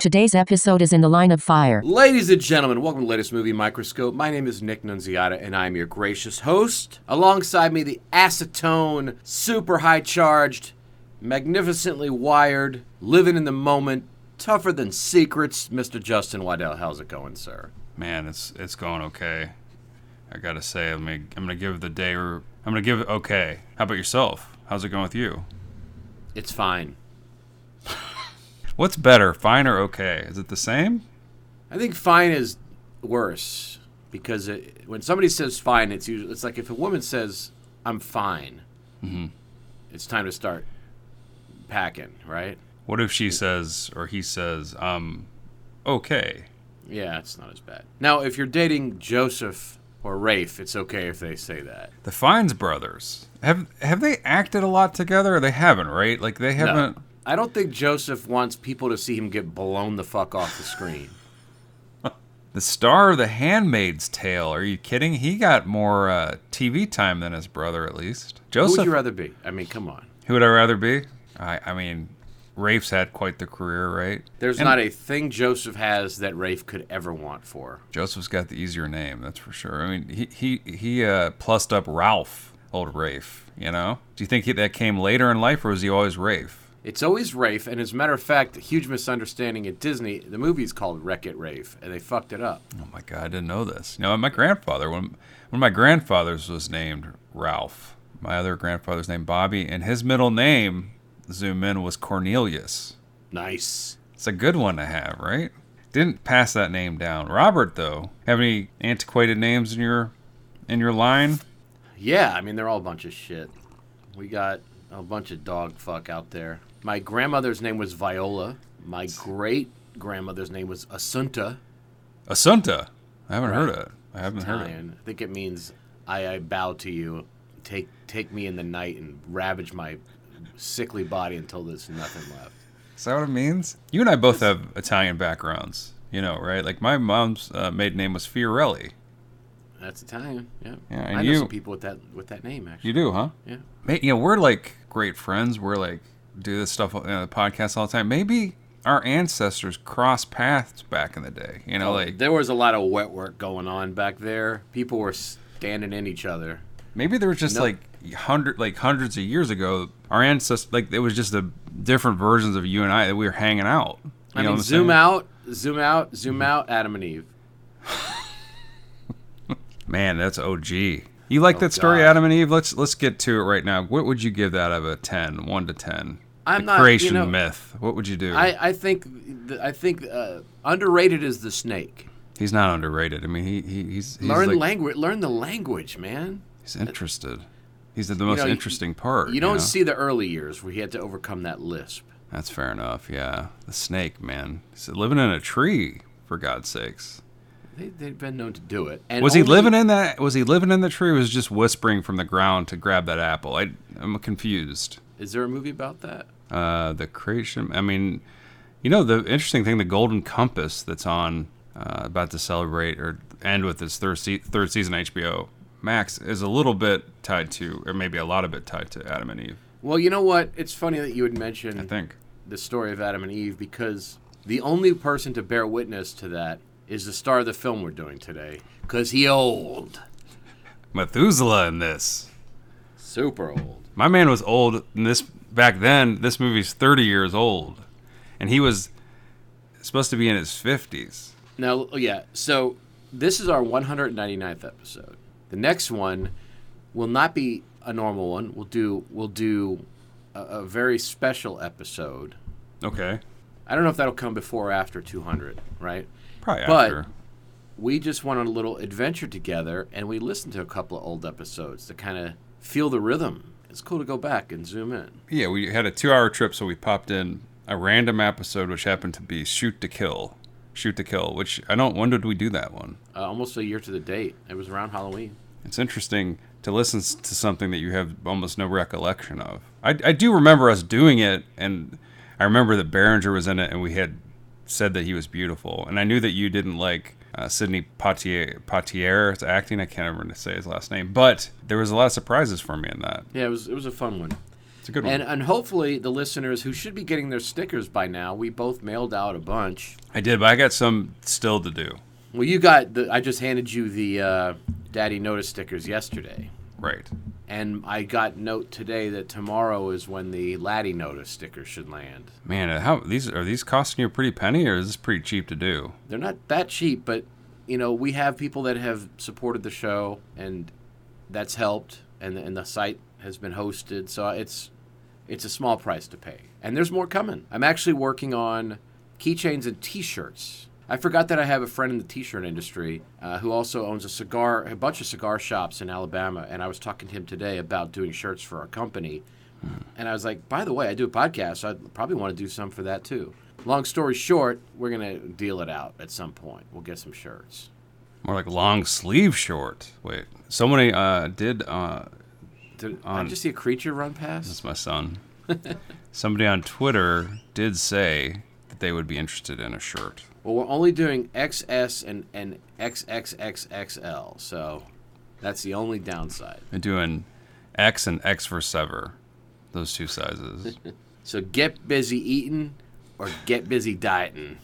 Today's episode is in the line of fire. Ladies and gentlemen, welcome to the latest movie microscope. My name is Nick Nunziata, and I'm your gracious host. Alongside me, the acetone, super high charged, magnificently wired, living in the moment, tougher than secrets, Mr. Justin Waddell. How's it going, sir? Man, it's it's going okay. I gotta say, I'm gonna, I'm gonna give the day. I'm gonna give it okay. How about yourself? How's it going with you? It's fine. What's better, fine or okay? Is it the same? I think fine is worse because it, when somebody says fine, it's usually it's like if a woman says I'm fine, it's time to start packing, right? What if she says or he says, um, okay? Yeah, it's not as bad. Now, if you're dating Joseph or Rafe, it's okay if they say that. The Fiennes brothers have have they acted a lot together? Or they haven't, right? Like they haven't. No, I don't think Joseph wants people to see him get blown the fuck off the screen. The star of The Handmaid's Tale. Are you kidding? He got more uh, TV time than his brother, at least. Who Joseph. would you rather be? I mean, come on. Who would I rather be? I, I mean, Rafe's had quite the career, right? There's And not a thing Joseph has that Rafe could ever want for. Joseph's got the easier name, that's for sure. I mean, he he he uh, plussed up Ralph, old Rafe. You know? Do you think he, that came later in life, or was he always Rafe? It's always Rafe, and as a matter of fact, a huge misunderstanding at Disney. The movie's called Wreck It Rafe, and they fucked it up. Oh my God, I didn't know this. You know, my grandfather, when one of my grandfathers was named Ralph. My other grandfather's named Bobby, and his middle name, zoom in, was Cornelius. Nice. It's a good one to have, right? Didn't pass that name down. Robert, though, have any antiquated names in your in your line? Yeah, I mean they're all a bunch of shit. We got a bunch of dog fuck out there. My grandmother's name was Viola. My great grandmother's name was Assunta. Asunta. I haven't heard Right. it. I haven't heard it. Italian. I think it means I, I bow to you. Take take me in the night and ravage my sickly body until there's nothing left. Is that what it means? You and I both have Italian backgrounds, you know, right? Like my mom's uh, maiden name was Fiorelli. That's Italian. Yeah. Yeah, and I know you- some people with that with that name actually. You do, huh? Yeah. You know, we're like great friends. We're like do this stuff on the podcast all the time. Maybe our ancestors crossed paths back in the day. You know, oh, like there was a lot of wet work going on back there. People were standing in each other. maybe there was just No. like hundred, like hundreds of years ago, our ancestors, like it was just the different versions of you and I that we were hanging out. You I know mean, zoom saying? out, zoom out, zoom mm-hmm. out. Adam and Eve. Man, that's OG. You like Oh, that story, God. Adam and Eve? Let's let's get to it right now. What would you give that out of a 10? 1 to 10? I'm the not- you creation know, myth. What would you do? I, I think I think uh, underrated is the snake. he's not underrated. I mean, he, he he's, he's learn like, language. Learn the language, man. he's interested. He's the, the most know, interesting part. You don't know? see the early years where he had to overcome that lisp. That's fair enough. Yeah, the snake, man. He's living in a tree for God's sakes. They, they've been known to do it. And Was he living in that? Was he living in the tree? Or was he just whispering from the ground to grab that apple? I, I'm confused. Is there a movie about that? Uh, the creation. I mean, you know, the interesting thing, the Golden Compass that's on, uh, about to celebrate or end with its third se- third season HBO Max is a little bit tied to, or maybe a lot of it tied to Adam and Eve. Well, you know what? It's funny that you would mention I think. the story of Adam and Eve because the only person to bear witness to that is the star of the film we're doing today because he old, Methuselah in this. super old. My man was old in this back then. This movie's 30 years old, and he was supposed to be in his 50s. Now, yeah, so this is our 199th episode. The next one will not be a normal one. We'll do we'll do a, a very special episode. Okay, I don't know if that'll come before or after 200, right? probably But- after. we just went on a little adventure together and we listened to a couple of old episodes to kind of feel the rhythm. It's cool to go back and zoom in. Yeah, we had a two-hour trip, so we popped in a random episode, which happened to be Shoot to Kill. Shoot to Kill, which I don't. When did we do that one? Uh, almost a year to the date. It was around Halloween. It's interesting to listen to something that you have almost no recollection of. I, I do remember us doing it, and I remember that Berenger was in it, and we had said that he was beautiful. And I knew that you didn't like uh, Sidney Poitier, Poitier's acting. I can't remember to say his last name, but there was a lot of surprises for me in that. Yeah, it was it was a fun one. It's a good one. And and hopefully the listeners who should be getting their stickers by now, we both mailed out a bunch. I did, but I got some still to do. Well, you got the I just handed you the uh, Daddy Notice stickers yesterday. Right. And I got note today that tomorrow is when the Laddie Notice stickers should land. Man, how these are these costing you a pretty penny, or is this pretty cheap to do? They're not that cheap, but you know we have people that have supported the show, and that's helped, and and the site has been hosted, so it's it's a small price to pay. And there's more coming. I'm actually working on keychains and T-shirts. I forgot that I have a friend in the T-shirt industry uh, who also owns a cigar, a bunch of cigar shops in Alabama, and I was talking to him today about doing shirts for our company. And I was like, by the way, I do a podcast, so I'd probably want to do some for that too. Long story short, we're gonna deal it out at some point. We'll get some shirts. More like long sleeve short. Wait, somebody uh, did. Uh, Did I just see a creature run past? That's my son. Somebody on Twitter did say that they would be interested in a shirt. Well, we're only doing XS and, and XXXXL, so that's the only downside. They're doing X and X for sever, those two sizes. So get busy eating or get busy dieting.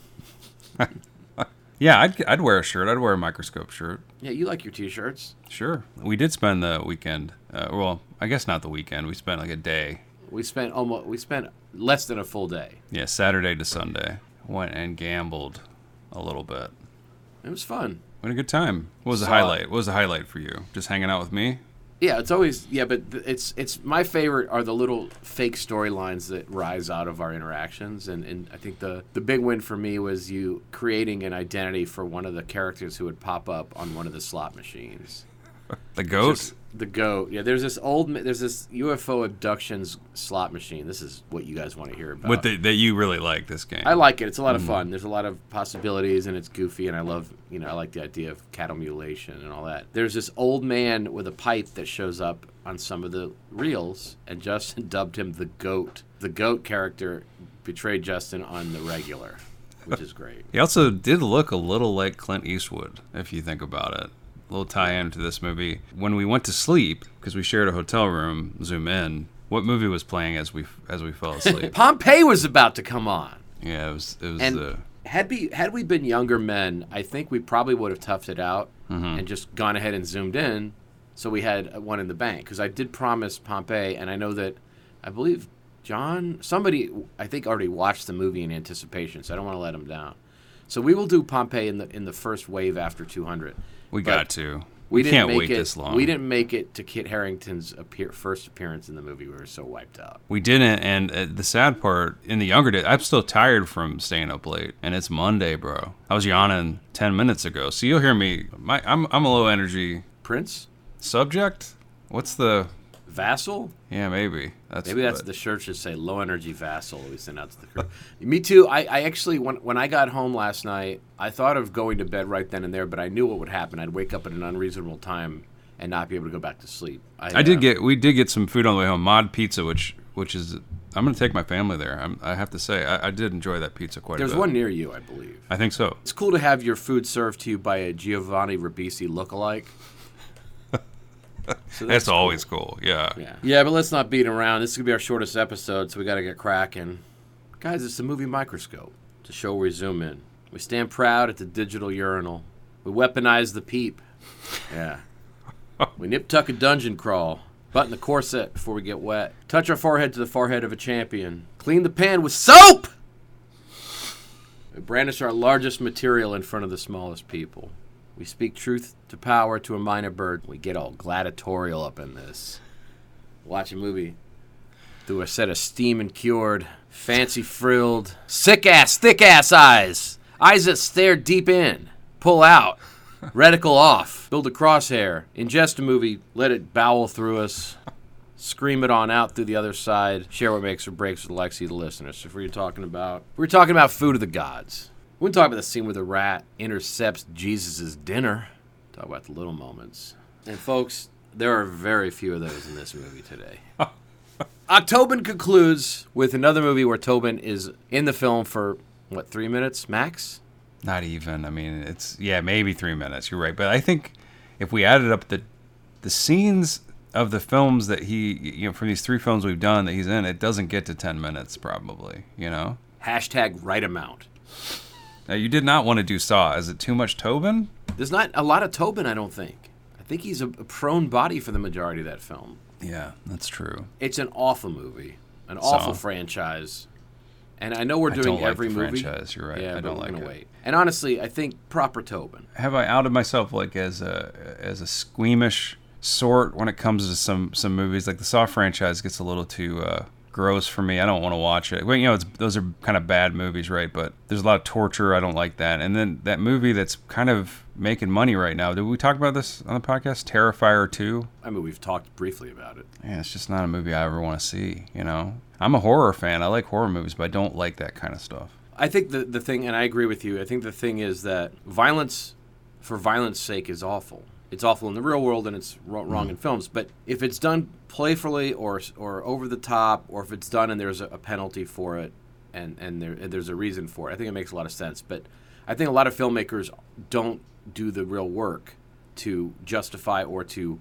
yeah, I'd, I'd wear a shirt. I'd wear a microscope shirt. Yeah, you like your t-shirts. Sure. We did spend the weekend. Uh, well, I guess not the weekend. We spent like a day. We spent almost we spent less than a full day. Yeah, Saturday to Sunday. Went and gambled a little bit. It was fun. We had a good time. What was the Saw- highlight? What was the highlight for you? Just hanging out with me? Yeah, it's always yeah, but th- it's it's my favorite are the little fake storylines that rise out of our interactions, and, and I think the the big win for me was you creating an identity for one of the characters who would pop up on one of the slot machines. The goat? Just the goat. Yeah, there's this old there's this UFO abductions slot machine. This is what you guys want to hear about. the, that you really like this game. I like it. It's a lot of Mm. fun. There's a lot of possibilities, and it's goofy. And I love, you know, I like the idea of cattle mutilation and all that. There's this old man with a pipe that shows up on some of the reels, and Justin dubbed him the goat. The goat character betrayed Justin on the regular, which is great. He also did look a little like Clint Eastwood, if you think about it. Little tie-in to this movie. When we went to sleep, because we shared a hotel room, zoom in. What movie was playing as we as we fell asleep? Pompeii was about to come on. yeah, it was it was And uh, had we had we been younger men, I think we probably would have toughed it out and just gone ahead and zoomed in, so we had one in the bank. Because I did promise Pompeii, and I know that I believe John, somebody I think already watched the movie in anticipation, so I don't want to let him down. So we will do Pompeii in the in the first wave after 200. We but got to. We, We, didn't can't make wait it, this long. We didn't make it to Kit Harington's appear, first appearance in the movie. We were so wiped out. We didn't, and uh, the sad part in the younger days, I'm still tired from staying up late, and it's Monday, bro. I was yawning ten minutes ago, so you'll hear me. My, I'm I'm a low energy Prince, subject. What's the? Vassal. Yeah, maybe that's Maybe that's but- the shirt should say low energy vassal we send out to the crew. Me too. I, I actually when when I got home last night, I thought of going to bed right then and there, but I knew what would happen. I'd wake up at an unreasonable time and not be able to go back to sleep. I did uh, get we did get some food on the way home. Mod Pizza, which which is I'm gonna take my family there. I'm, I have to say I, I did enjoy that pizza quite There's a bit. There's one near you, I believe. I think so. It's cool to have your food served to you by a Giovanni Ribisi lookalike. So That's always cool. Yeah. Yeah. Yeah, but let's not beat around. This is gonna be our shortest episode, so we got to get cracking. Guys, it's the movie Microscope. It's a show where we zoom in. We stand proud at the digital urinal. We weaponize the peep. Yeah. we nip tuck a dungeon crawl. Button the corset before we get wet. Touch our forehead to the forehead of a champion. Clean the pan with soap! We brandish our largest material in front of the smallest people. We speak truth to power to a minor bird. We get all gladiatorial up in this. Watch a movie through a set of steam and cured, fancy frilled, sick ass, thick ass eyes. Eyes that stare deep in, pull out, reticle off, build a crosshair, ingest a movie, let it bowel through us, scream it on out through the other side, share what makes or breaks with Lexi, the listeners. If we're talking about, we're talking about food of the gods. We talk about the scene where the rat intercepts Jesus' dinner. Talk about the little moments. And folks, there are very few of those in this movie today. October concludes with another movie where Tobin is in the film for what three minutes max. Not even. I mean, it's yeah, maybe three minutes. You're right, but I think if we added up the the scenes of the films that he, you know, from these three films we've done that he's in, it doesn't get to ten minutes probably. You know. Hashtag right amount. Now, you did not want to do Saw. Is it too much Tobin? There's not a lot of Tobin, I don't think. I think he's a, a prone body for the majority of that film. Yeah, that's true. It's an awful movie, an Saw. awful franchise. And I know we're I doing don't like every the movie. franchise, you're right. Yeah, I don't like it. wait. And honestly, I think proper Tobin. Have I outed myself like as a as a squeamish sort when it comes to some some movies? Like the Saw franchise gets a little too uh, gross for me. I don't want to watch it. Well, you know, it's, those are kind of bad movies, right? But there's a lot of torture. I don't like that. And then that movie that's kind of making money right now. Did we talk about this on the podcast? Terrifier two. I mean, we've talked briefly about it. Yeah, it's just not a movie I ever want to see. You know, I'm a horror fan. I like horror movies, but I don't like that kind of stuff. I think the the thing, and I agree with you. I think the thing is that violence, for violence' sake, is awful. It's awful in the real world, and it's wrong, wrong in films. But if it's done playfully or or over the top, or if it's done and there's a, a penalty for it, and and, there, and there's a reason for it, I think it makes a lot of sense. But I think a lot of filmmakers don't do the real work to justify or to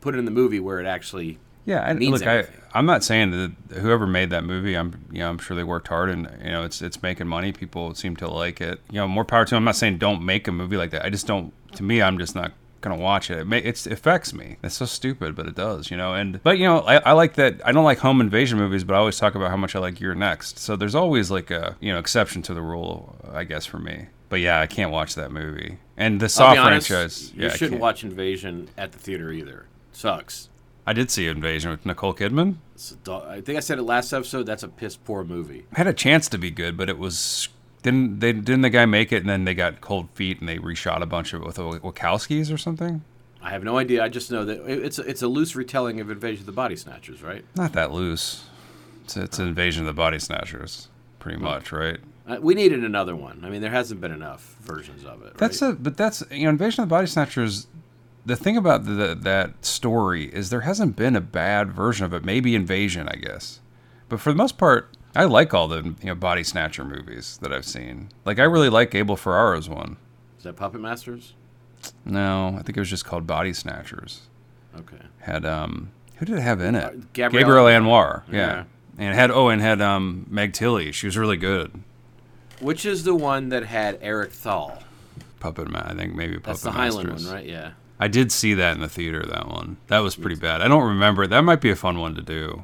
put it in the movie where it actually Yeah, and means look, I, anything. I'm not saying that whoever made that movie, I'm, you know, I'm sure they worked hard, and you know, it's it's making money. People seem to like it. You know, more power to them. I'm not saying don't make a movie like that. I just don't. To me, I'm just not gonna watch it. It, may, it's, it affects me. It's so stupid, but it does. You know, and but you know, I, I like that. I don't like home invasion movies, but I always talk about how much I like You're Next. So there's always like a you know exception to the rule, I guess, for me. But yeah, I can't watch that movie. And the Saw honest, franchise. you yeah, shouldn't watch Invasion at the theater either. Sucks. I did see Invasion with Nicole Kidman. It's a do- I think I said it last episode. That's a piss poor movie. had a chance to be good, but it was didn't they didn't the guy make it and then they got cold feet and they reshot a bunch of it with Wachowskis or something? I have no idea. I just know that it's a, it's a loose retelling of Invasion of the Body Snatchers, right? Not that loose. It's, it's an invasion of the body snatchers, pretty much, right? Uh, we needed another one. I mean, there hasn't been enough versions of it. That's right? a but that's you know invasion of the body snatchers. The thing about the, that story is there hasn't been a bad version of it. Maybe invasion, I guess, but for the most part, I like all the you know body snatcher movies that I've seen. Like I really like Abel Ferrara's one. Is that Puppet Masters? No, I think it was just called Body Snatchers. Okay. had um who did it have in it? Gabrielle Gabrielle Anwar. Anwar. Yeah. Yeah. And it had oh and had um Meg Tilly. She was really good. Which is the one that had Eric Thal? Puppet Ma I think maybe Puppet Masters. That's the Heinlein one, right? Yeah. I did see that in the theater. That one. That was pretty bad. I don't remember it. That might be a fun one to do.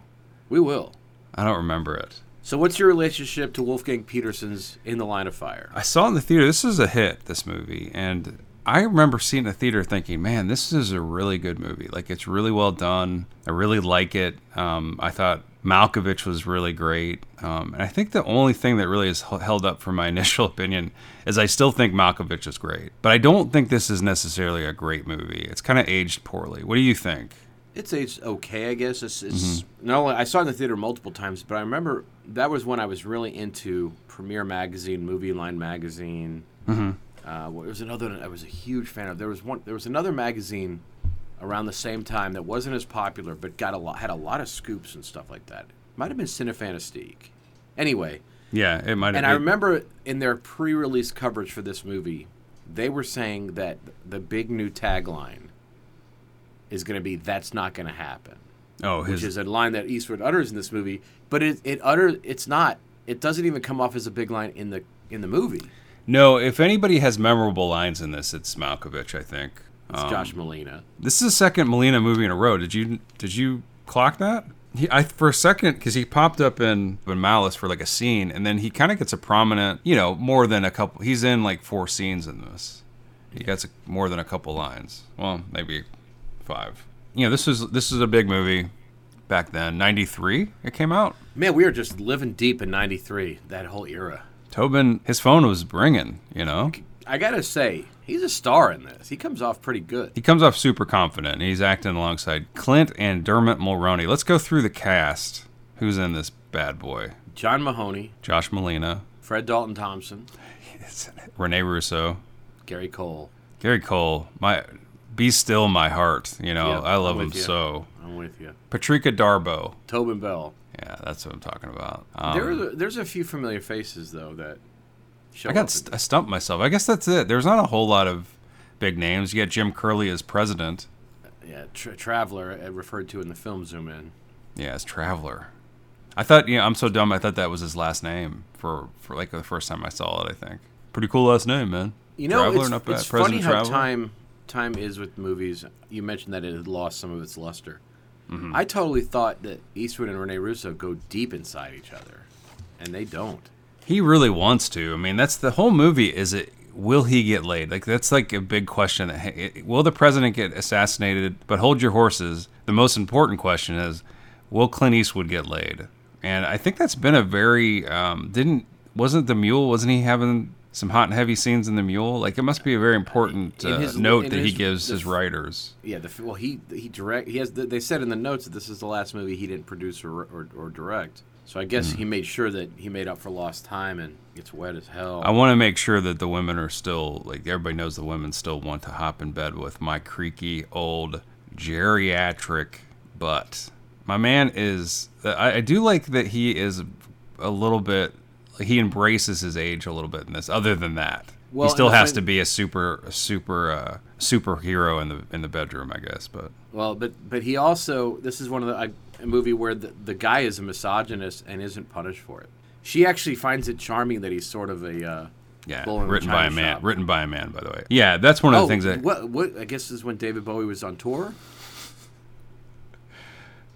We will. I don't remember it. So, what's your relationship to Wolfgang Petersen's In the Line of Fire? I saw it in the theater. This is a hit. This movie, and I remember seeing the theater, thinking, "Man, this is a really good movie. Like, it's really well done. I really like it. Um, I thought Malkovich was really great, um, and I think the only thing that really has held up for my initial opinion is I still think Malkovich is great, but I don't think this is necessarily a great movie. It's kind of aged poorly. What do you think? It's aged okay, I guess. It's, it's no, I saw it in the theater multiple times, but I remember that was when I was really into Premiere Magazine, Movie Line Magazine. Mm-hmm. Uh, what was another I was a huge fan of. There was one. There was another magazine around the same time that wasn't as popular, but got a lot had a lot of scoops and stuff like that. Might have been Cinefantastique. Anyway, Yeah, it might. and have I remember in their pre-release coverage for this movie, they were saying that the big new tagline is going to be "That's not going to happen." Oh, his which is a line that Eastwood utters in this movie, but it it utter it's not. It doesn't even come off as a big line in the in the movie. No, if anybody has memorable lines in this, it's Malkovich. I think. It's Um, Josh Malina. This is the second Malina movie in a row. Did you did you clock that? He, I for a second because he popped up in, in Malice for like a scene, and then he kind of gets a prominent, you know, more than a couple. He's in like four scenes in this. He gets a, more than a couple lines. Well, maybe five. You know, this is this is a big movie back then. Ninety three, it came out. Man, we were just living deep in '93. That whole era. Tobin, his phone was ringing. You know, I gotta say, he's a star in this. He comes off pretty good. he comes off super confident. He's acting alongside Clint and Dermot Mulroney. Let's go through the cast. Who's in this bad boy? John Mahoney, Josh Malina, Fred Dalton Thompson, Rene Russo, Gary Cole. Gary Cole. My, be still my heart. You know, Yeah, I love I'm him you. so. I'm with you. Patrika Darbo. Tobin Bell. Yeah, that's what I'm talking about. Um, there, there's a few familiar faces though that I got st- I stumped myself. I guess that's it. There's not a whole lot of big names. You got Jim Curley as president. yeah, tra- Traveler uh, referred to in the film Zoom In. Yeah, as Traveler. I thought, you know, I'm so dumb. I thought that was his last name for, for like the first time I saw it. I think pretty cool last name, man. You know, Traveler, it's, it's funny President how Traveler. time time is with movies. You mentioned that it had lost some of its luster. Mm-hmm. I totally thought that Eastwood and Rene Russo go deep inside each other, and they don't. He really wants to. I mean, that's the whole movie. Is it? Will he get laid? Like that's like a big question. That, hey, will the president get assassinated? But hold your horses. The most important question is, will Clint Eastwood get laid? And I think that's been a very um, didn't wasn't the mule? Wasn't he having some hot and heavy scenes in the mule? Like it must be a very important uh, his- note that he gives the his writers. Yeah, the, well, he he direct. He has. They said in the notes that this is the last movie he didn't produce or or, or direct. So I guess Hmm. he made sure that he made up for lost time and it's wet as hell. I want to make sure that the women are still like everybody knows the women still want to hop in bed with my creaky old geriatric butt. My man is. I, I do like that he is a little bit. He embraces his age a little bit in this. Other than that, Well, he still has to be a super, a super, uh, superhero in the in the bedroom, I guess. But Well, but but he also this is one of the I, a movie where the, the guy is a misogynist and isn't punished for it. She actually finds it charming that he's sort of a uh, yeah, bull in a written by a man. shop. Written by a man, by the way. Yeah, that's one of the oh, things that what what I guess is when David Bowie was on tour.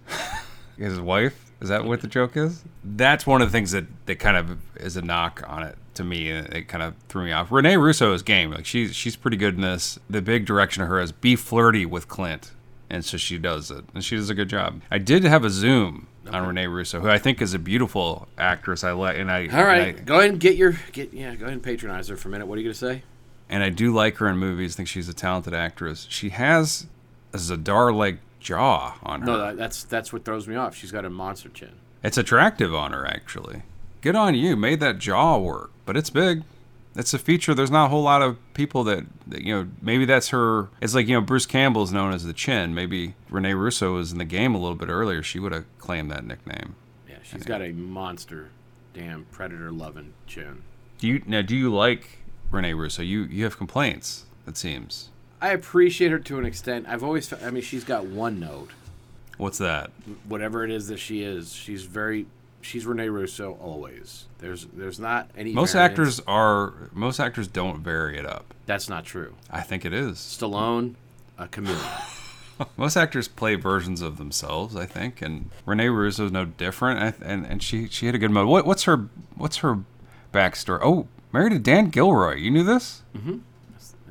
his wife. Is that what the joke is? That's one of the things that, that kind of is a knock on it to me, it kind of threw me off. Rene Russo is game. Like she's she's pretty good in this. The big direction of her is be flirty with Clint, and so she does it, and she does a good job. I did have a zoom on Renee Russo, who I think is a beautiful actress. I like, and I All right, I, go ahead and get your get yeah. Go ahead and patronize her for a minute. What are you gonna say? and I do like her in movies. I think she's a talented actress. She has a Zadar like jaw on her. No, that, that's that's what throws me off. She's got a monster chin. It's attractive on her, actually. Good on you. Made that jaw work, but it's big. It's a feature. There's not a whole lot of people that, that, you know, maybe that's her. It's like, you know, Bruce Campbell's known as the chin. Maybe Rene Russo was in the game a little bit earlier. She would have claimed that nickname. Yeah, she's got a monster, damn predator loving chin. Do you now? Do you like Rene Russo? You you have complaints. It seems. I appreciate her to an extent. I've always, I mean, she's got one note. What's that? Whatever it is that she is, she's very, she's Rene Russo always. There's, there's not any. Most variance. actors are. Most actors don't vary it up. That's not true. I think it is. Stallone, a chameleon. Most actors play versions of themselves, I think, and Rene Russo is no different. And and she she had a good mode. What what's her what's her backstory? Oh, married to Dan Gilroy. You knew this? Mm-hmm.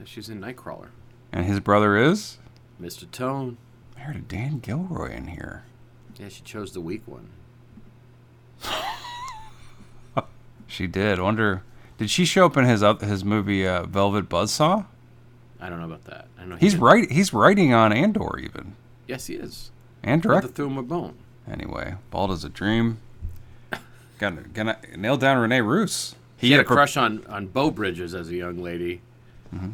She's in Nightcrawler. And his brother is Mr. Tone. I heard to Dan Gilroy in here. Yeah, she chose the weak one. She did. Wonder did she show up in his oth- his movie uh, Velvet Buzzsaw? I don't know about that. I know he He's right. He's writing on Andor even Yes, he is. and direct. him a bone. Anyway, bald as a dream. Gonna gonna nail down Rene Russo. He had a pro- crush on on Beau Bridges as a young lady, Mm-hmm.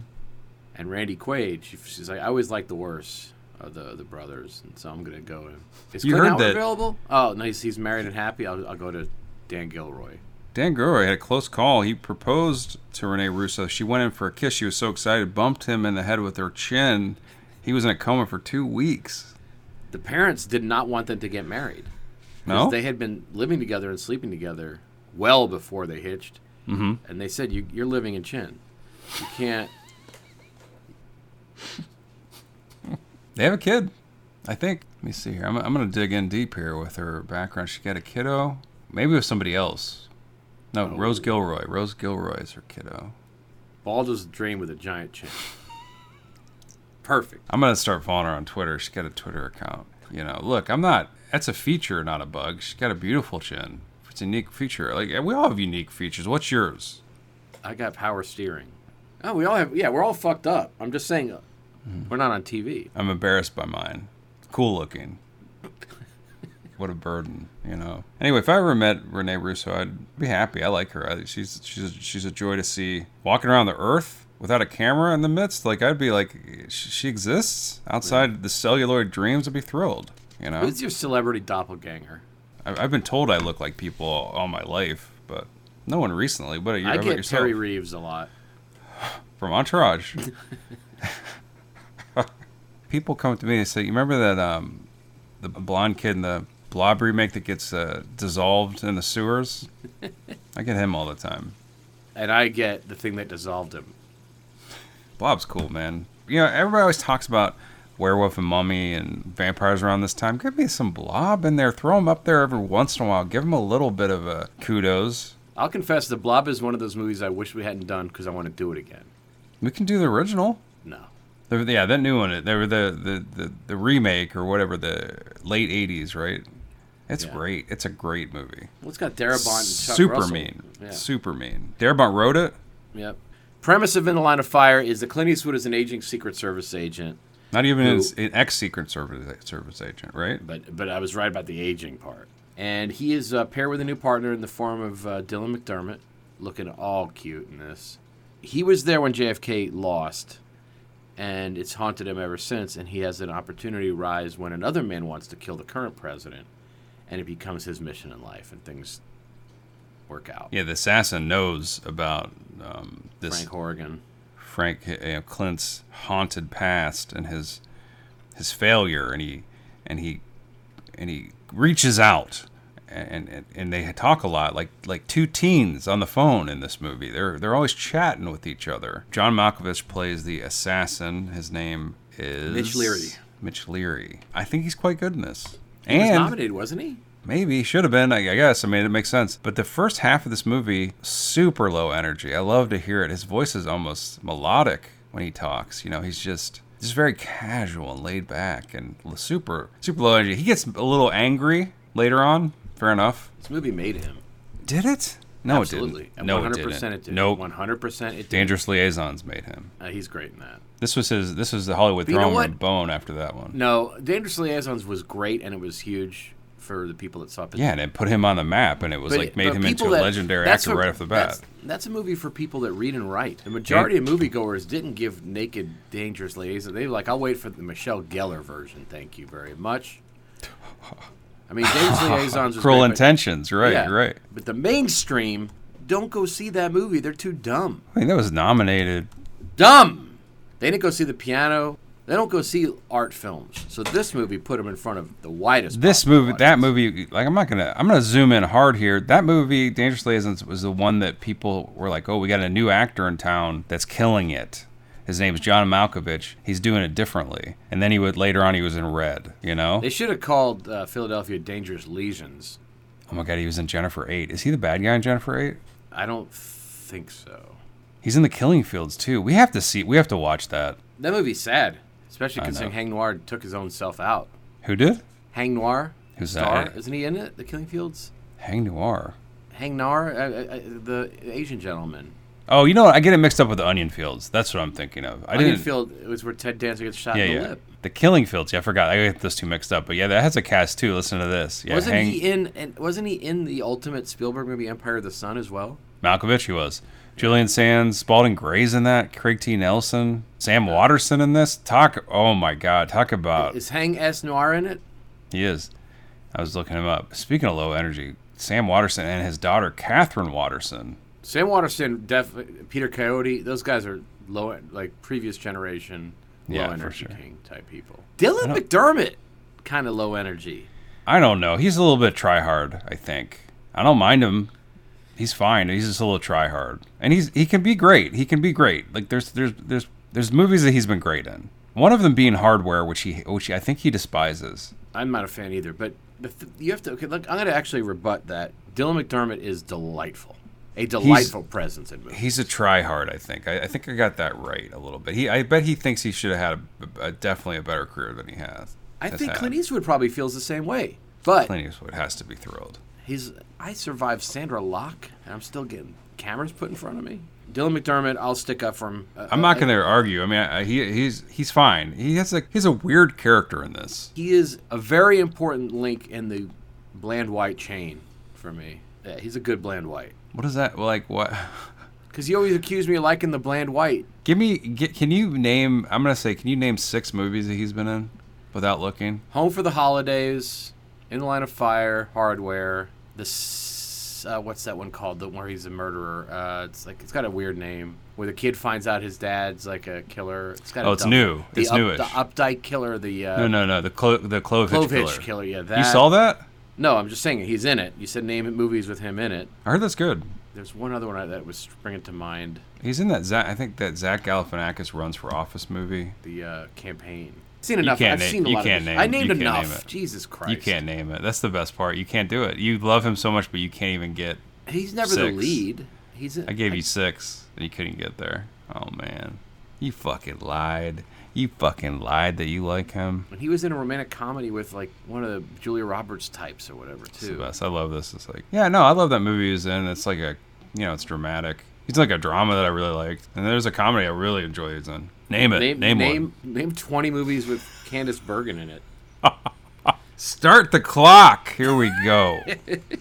And Randy Quaid. She, she's like, I always like the worst of the the brothers, and so I'm gonna go. To, is You Clint heard Howard that- available? Oh, no, he's, he's married and happy. I'll, I'll go to Dan Gilroy. Dan Gilroy had a close call. He proposed to Rene Russo. She went in for a kiss. She was so excited, bumped him in the head with her chin. He was in a coma for two weeks. The parents did not want them to get married. No? they had been living together and sleeping together well before they hitched. mm-hmm. and they said you, you're living in chin. You can't. They have a kid, I think. Let me see here. I'm, I'm going to dig in deep here with her background. She got a kiddo, maybe with somebody else. No, Oh. Rose Gilroy. Rose Gilroy is her kiddo. Baldur's dream with a giant chin. Perfect. I'm gonna start following her on Twitter. She's got a Twitter account. You know, look, I'm not. That's a feature, not a bug. She's got a beautiful chin. It's a unique feature. Like we all have unique features. What's yours? I got power steering. Oh, we all have. Yeah, we're all fucked up. I'm just saying, uh, uh, we're not on TV. I'm embarrassed by mine. Cool looking. what a burden, you know. Anyway, if I ever met Rene Russo, I'd be happy. I like her. I, she's she's she's a joy to see. Walking around the earth without a camera in the midst, like I'd be like, she, exists outside the celluloid dreams. I'd be thrilled. You know. Who's your celebrity doppelganger? I- I've been told I look like people all my life, but no one recently. What you I get yourself? Terry Reeves a lot. from Entourage. people come up to me and say, "You remember that um, the blonde kid in the Blob remake that gets uh, dissolved in the sewers?" I get him all the time. And I get the thing that dissolved him. Blob's cool, man. You know, everybody always talks about werewolf and mummy and vampires around this time. Give me some Blob in there. Throw him up there every once in a while. Give him a little bit of a kudos. I'll confess, The Blob is one of those movies I wish we hadn't done because I want to do it again. We can do the original. The, yeah, that new one. They were the, the, the, the remake or whatever, the late '80s, right? It's Yeah. great. It's a great movie. Well, it's got Darabont and Chuck Super Russell. mean. Yeah. Super mean. Darabont wrote it. Yep. Premise of In the Line of Fire is that Clint Eastwood is an aging Secret Service agent, Not even Who- an, an ex Secret Service service agent, right? but but I was right about the aging part. And he is uh, paired with a new partner in the form of uh, Dylan McDermott, looking all cute in this. He was there when JFK lost, and it's haunted him ever since. And he has an opportunity rise when another man wants to kill the current president, and it becomes his mission in life, and things work out. Yeah, the assassin knows about um, this Frank Horrigan. Frank you know, Clint's haunted past and his his failure, and he and he and he reaches out, and and, and they talk a lot, like like two teens on the phone in this movie. They're they're always chatting with each other. John Malkovich plays the assassin. His name is Mitch Leary. Mitch Leary. I think he's quite good in this. He was and nominated, wasn't he? Maybe should have been. I I guess. I mean, it makes sense. But the first half of this movie, super low energy. I love to hear it. His voice is almost melodic when he talks. You know, he's just just very casual and laid back and super super low energy. He gets a little angry later on. Fair enough. This movie made him. Did it? No, Absolutely. it didn't. No, it 100% didn't. it did. Nope. 100% it did. Dangerous Liaisons made him. Uh, he's great in that. This was his. This was the Hollywood you know throwing him a bone after that one. No, Dangerous Liaisons was great and it was huge for the people that saw it. Yeah, and it put him on the map, and it was But- like made him into a that- legendary actor a- right off the bat. That's, that's a movie for people that read and write. The majority of moviegoers didn't give Naked Dangerous Liaisons. They were like, I'll wait for the Michelle Gellar version. Thank you very much. I mean, Dangerous Liaisons Cruel great, intentions, right? yeah, Right. But the mainstream, don't go see that movie. They're too dumb. I mean, that was nominated dumb. They didn't go see the piano. They don't go see art films. So this movie put them in front of the widest. this movie that movie like i'm not gonna i'm gonna zoom in hard here that movie dangerous liaisons was the one that people were like oh we got a new actor in town that's killing it his name's john malkovich he's doing it differently and then he would later on he was in red you know They should have called uh, Philadelphia Dangerous Lesions. oh my god he was in jennifer 8 is he the bad guy in jennifer 8 I don't think so. he's in the killing fields too we have to see we have to watch that That movie's sad, especially I considering know. Haing Ngor took his own self out. who did Haing Ngor, Who's star, that? isn't he in it? The Killing Fields. Haing Ngor Haing Ngor, uh, uh, uh, the Asian gentleman. Oh you know what? I get it mixed up with the onion fields. That's what i'm thinking of. I Onion didn't Field it was where Ted Danson gets shot yeah in the yeah. lip. the killing fields. Yeah i forgot. I get those two mixed up. But yeah that has a cast too. Listen to this. Yeah wasn't hang he in? And wasn't he in the ultimate Spielberg movie Empire of the Sun as well? malkovich he was. Julian sands spalding gray's in that. Craig t. Nelson Sam Waterston in this. Talk oh my god talk about Is Haing S. Ngor in it? he is. I was looking him up. Speaking of low energy Sam Waterston and his daughter Katherine Waterston Sam Waterston, def, Peter Coyote, those guys are low, like previous generation, low Yeah, energy sure. king type people. Dylan McDermott, kind of low energy. i don't know he's a little bit try hard i think i don't mind him he's fine. He's just a little try hard, and he's he can be great. He can be great. Like there's there's there's there's movies that he's been great in. One of them being Hardware, which he which I think he despises. I'm not a fan either, but you have to. Okay, look, I'm going to actually rebut that. Dylan McDermott is delightful, a delightful presence in movies. He's a try hard. I think. I, I think I got that right a little bit. He I bet he thinks he should have had a, a, definitely a better career than he has. I has think had. Clint Eastwood probably feels the same way, but Clint Eastwood has to be thrilled. he's. I survived Sondra Locke, and I'm still getting cameras put in front of me. Dylan McDermott, I'll stick up for him. Uh, I'm not going to argue. I mean, I, he he's he's fine. He has a he's a weird character in this. He is a very important link in the bland white chain for me. Yeah, he's a good bland white. What is that like? What? Because you always accuse me of liking the bland white. Give me. Get, can you name? I'm gonna say. Can you name six movies that he's been in without looking? Home for the Holidays, In the Line of Fire, Hardware. The uh, what's that one called? The where he's a murderer. Uh, it's like it's got a weird name. Where the kid finds out his dad's like a killer. It's got. Oh, a it's new. The It's up, newish. The Updike killer. The uh, No, no, no. The Clo- the Clovehitch, Clovehitch killer. killer. Yeah, that. You saw that? No, I'm just saying he's in it. You said name it movies with him in it. I heard that's good. There's one other one that was springing to mind. He's in that. Zach, I think that Zach Galifianakis runs for office movie. The uh, campaign. Seen enough. I've name- seen a you lot can't his- name- I named name enough. it. Jesus Christ. You can't name it. That's the best part. You can't do it. You love him so much, but you can't even get. He's never the lead. He's. A, I gave you six, and you couldn't get there. Oh man, you fucking lied. You fucking lied that you like him. And he was in a romantic comedy with like one of the Julia Roberts types or whatever It's the too. best. I love this. It's like, yeah, no, I love that movie he's in. It's like a, you know, it's dramatic. He's like a drama that I really liked, and there's a comedy I really enjoy he's in. Name it. Name Name, name one. name twenty movies with Candice Bergen in it. Start the clock. Here we go.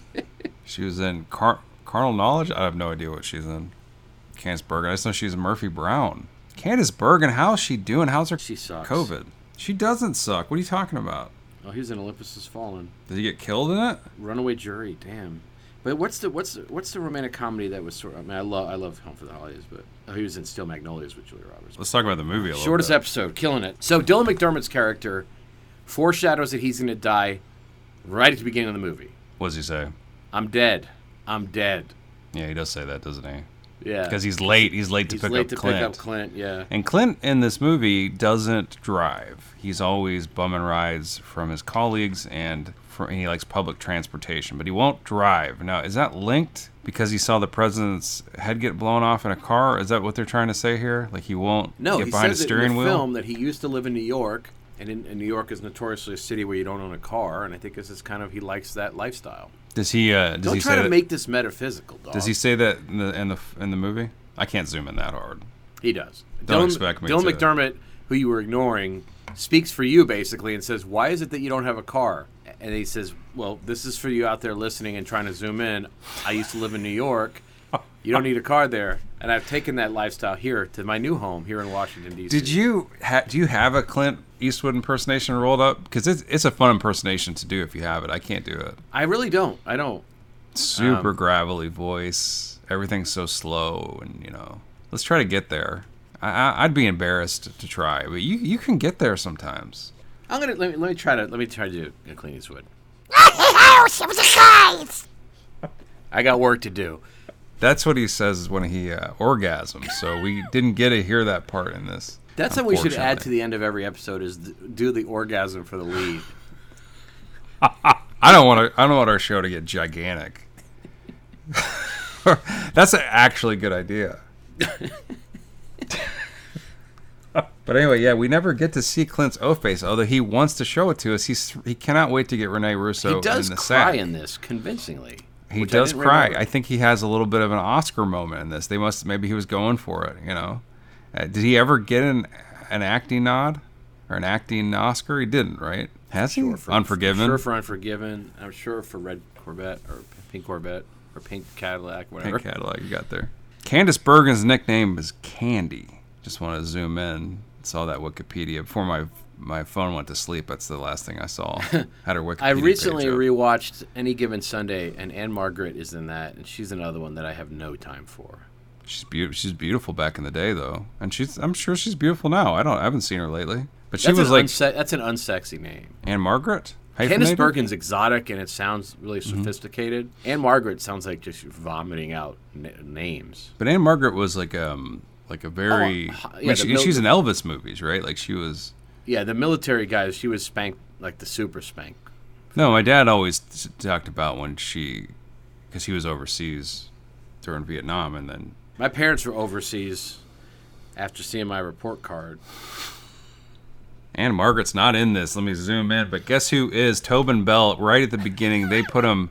she was in Car- Carnal Knowledge. I have no idea what she's in. Candice Bergen. I just know she's Murphy Brown. Candice Bergen. How's she doing? How's her She sucks. COVID? She doesn't suck. What are you talking about? Oh, he was in Olympus Has Fallen. Did he get killed in it? Runaway Jury. Damn. But what's the what's the, what's the romantic comedy that was sort of? I mean, I love I love Home for the Holidays, but oh, he was in Steel Magnolias with Julia Roberts. Let's talk about the movie a little Shortest bit. episode, killing it. So Dylan McDermott's character foreshadows that he's going to die right at the beginning of the movie. What does he say? I'm dead. I'm dead. Yeah, he does say that, doesn't he? Yeah. Because he's late. He's late to he's pick late up to Clint. pick up Clint. Yeah. And Clint in this movie doesn't drive. He's always bumming rides from his colleagues and for, he likes public transportation, but he won't drive. Now, is that linked because he saw the president's head get blown off in a car? Is that what they're trying to say here? Like he won't No, get he behind a says it steering in the wheel? film that he used to live in New York, and, in, and New York is notoriously a city where you don't own a car, and I think this is kind of he likes that lifestyle. Does he? Uh, does Don't he try to that, make this metaphysical, dog. Does he say that in the in the in the movie? I can't zoom in that hard. He does. Don't Dylan, expect me Dylan to. McDermott, who you were ignoring, speaks for you basically and says, "Why is it that you don't have a car?" And he says, "Well, this is for you out there listening and trying to zoom in. I used to live in New York. You don't need a car there, and I've taken that lifestyle here to my new home here in Washington D.C." Did you ha- do you have a Clint Eastwood impersonation rolled up? Because it's it's a fun impersonation to do if you have it. I can't do it. I really don't. I don't. Super Um, gravelly voice. Everything's so slow, and you know. Let's try to get there. I, I, I'd be embarrassed to try, but you you can get there sometimes. I'm gonna let me, let me try to let me try to do a Clint Eastwood. I got work to do. That's what he says when he uh, orgasms. So we didn't get to hear that part in this. That's what we should add to the end of every episode is th- do the orgasm for the lead. I don't want to. I don't want our show to get gigantic. That's an actually good idea. but anyway, yeah, we never get to see Clint's O face, although he wants to show it to us. He's he cannot wait to get Rene Russo he does in the cry sack. in this convincingly. He I does didn't cry. remember. I think he has a little bit of an Oscar moment in this. They must maybe he was going for it. You know, uh, did he ever get an an acting nod or an acting Oscar? He didn't, right? Has he? For- Unforgiven. Sure for Unforgiven. I'm sure for Red Corvette or Pink Corvette or Pink Cadillac, whatever. Pink Cadillac, you got there. Candice Bergen's nickname is Candy. Just want to zoom in. Saw that Wikipedia before my my phone went to sleep. That's the last thing I saw. Had her Wikipedia. I recently rewatched Any Given Sunday, and Ann-Margret is in that, and she's another one that I have no time for. She's beautiful. She's beautiful back in the day, though, and she's. I'm sure she's beautiful now. I don't. I haven't seen her lately, but she That's was like unse- that's an unsexy name. Ann-Margret. Candice? Bergen's exotic and it sounds really Mm-hmm. sophisticated. And Margaret sounds like just vomiting out n- names. But Ann-Margret was like um like a very. Oh, I yeah, mean, the she, she's in Elvis movies, right? Like she was. Yeah, the military guys, she was spanked like the super spank. No, my dad always talked about when she, because he was overseas during Vietnam, and then My parents were overseas after seeing my report card. And Margaret's not in this. Let me zoom in. But guess who is? Tobin Bell, right at the beginning. They put him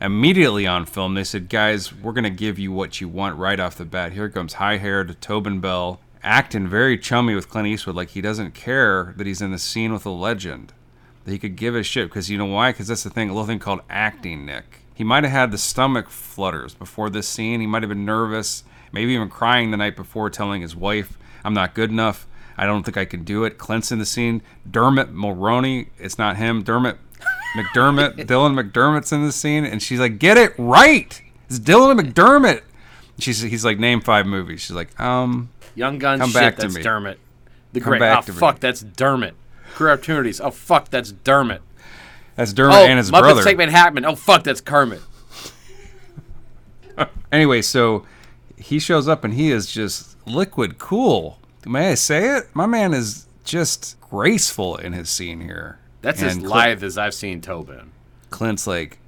immediately on film. They said, guys, we're going to give you what you want right off the bat. Here comes high haired Tobin Bell, acting very chummy with Clint Eastwood, like he doesn't care that he's in the scene with a legend. That he could give a shit. Because you know why? Because that's the thing, a little thing called acting, Nick. He might have had the stomach flutters before this scene. He might have been nervous, maybe even crying the night before, telling his wife, I'm not good enough. I don't think I can do it. Clint's in the scene. Dermot Mulroney, it's not him. Dermot McDermott, Dylan McDermott's in the scene, and she's like, "Get it right! It's Dylan McDermott." She's he's like, "Name five movies." She's like, "Um, Young Guns, Come shit, back to me. Dermot. The Come great, oh to me. fuck, that's Dermot. Career opportunities, oh fuck, that's Dermot. that's Dermot Oh, and his Muppets brother." Take Manhattan, oh fuck, that's Kermit. Anyway, so he shows up and he is just liquid cool. May I say it? My man is just graceful in his scene here. That's as Clint- lithe as I've seen Tobin. Clint's like,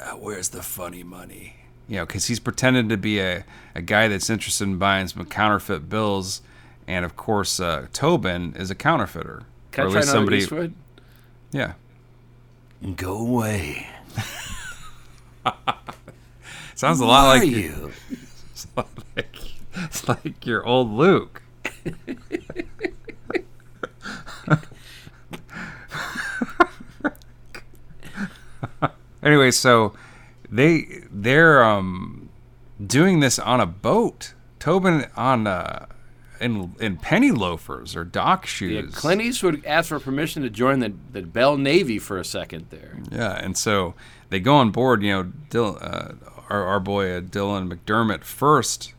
uh, "Where's the funny money?" You know, because he's pretending to be a, a guy that's interested in buying some counterfeit bills, and of course, uh, Tobin is a counterfeiter. Can Or I at try least another Eastwood? Yeah, Go away. sounds a lot like you? It's like, it's like your old Luke. anyway, so they they're um doing this on a boat. Tobin on uh in in penny loafers or dock Yeah, shoes. Clint Eastwood asked for permission to join the, the Bell Navy for a second there. Yeah, and so they go on board. You know, Dil, uh, our our boy uh, Dylan McDermott first,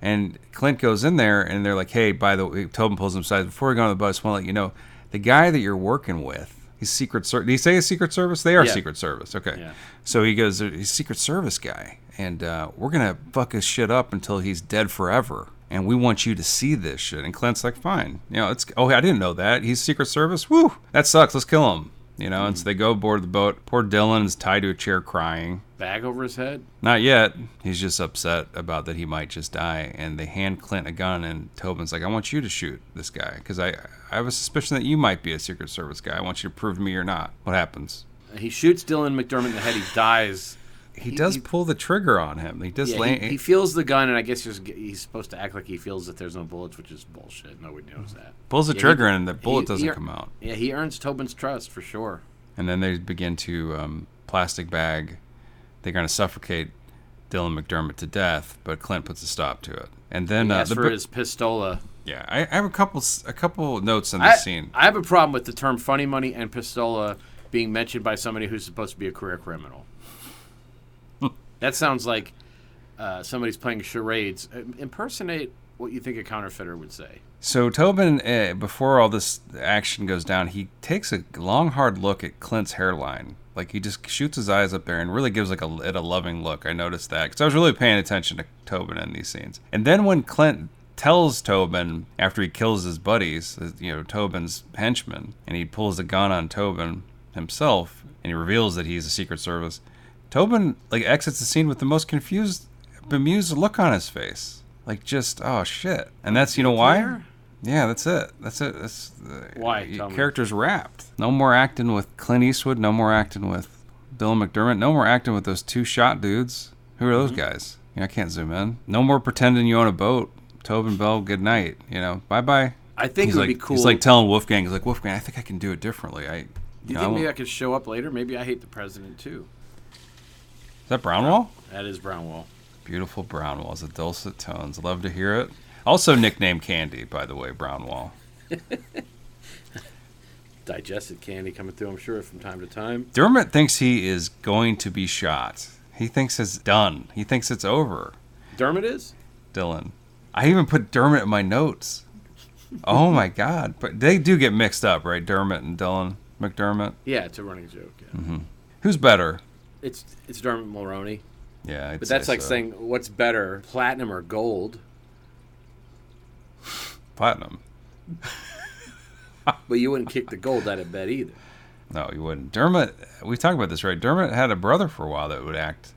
and Clint goes in there, and they're like, "Hey, by the way," Tobin pulls him aside before we go on the bus. I just want to let you know, the guy that you're working with, he's Secret Service. Did he say he's Secret Service? They are Yeah. Secret Service. Okay. Yeah. So he goes, he's Secret Service guy, and uh, we're gonna fuck his shit up until he's dead forever. And we want you to see this shit. And Clint's like, fine. You know, it's oh, I didn't know that. He's Secret Service. Woo, that sucks. Let's kill him. You know, and so they go aboard the boat. Poor Dylan is tied to a chair crying. Bag over his head. Not yet. He's just upset about that he might just die. And they hand Clint a gun, and Tobin's like, I want you to shoot this guy because I, I have a suspicion that you might be a Secret Service guy. I want you to prove to me you're not. What happens? He shoots Dylan McDermott in the head. He dies. He does pull the trigger on him. He does Yeah, lay. he, he feels the gun, and I guess just, he's supposed to act like he feels that there's no bullets, which is bullshit. Nobody knows that. pulls the Yeah, he- trigger, and the bullet he- doesn't he- come out. Yeah, he earns Tobin's trust for sure. And then they begin to um, plastic bag. They're going to suffocate Dylan McDermott to death, but Clint puts a stop to it. And then He uh, the for his pistola. Yeah, I, I have a couple a couple notes in I, this scene. I have a problem with the term funny money and pistola being mentioned by somebody who's supposed to be a career criminal. that sounds like uh, somebody's playing charades. Uh, Impersonate what you think a counterfeiter would say. So Tobin, uh, before all this action goes down, he takes a long, hard look at Clint's hairline. Like he just shoots his eyes up there and really gives like a, it a loving look. I noticed that because I was really paying attention to Tobin in these scenes. And then when Clint tells Tobin after he kills his buddies, uh, you know Tobin's henchmen, and he pulls a gun on Tobin himself, and he reveals that he's a Secret Service. Tobin like exits the scene with the most confused, bemused look on his face. Like just oh shit, and that's you know why? Yeah, that's it. That's it. That's the Why? y- me. character's wrapped. No more acting with Clint Eastwood. No more acting with Dylan McDermott. No more acting with those two shot dudes. Who are Mm-hmm. those guys? You know, I can't zoom in. No more pretending you own a boat. Tobin Bell, good night. You know, bye bye. I think He's it would like be cool. he's like telling Wolfgang, he's like Wolfgang, I think I can do it differently. I, Do you know, I think maybe I could show up later? Maybe I hate the president too. is that Brownwall? That is Brownwall. Beautiful Brownwall's a dulcet tones. Love to hear it. Also nicknamed Candy, by the way, Brownwall. Digested candy coming through, I'm sure, from time to time. Dermot thinks he is going to be shot. He thinks it's done. He thinks it's over. Dermot is? Dylan. I even put Dermot in my notes. Oh my god. But they do get mixed up, right? Dermot and Dylan. McDermott. Yeah, it's a running joke. Yeah. Mm-hmm. Who's better? It's it's Dermot Mulroney, Yeah, I'd but that's like so. saying what's better, platinum or gold? platinum. But you wouldn't kick the gold out of bed either. No, you wouldn't. Dermot, we talked about this, right? Dermot had a brother for a while that would act.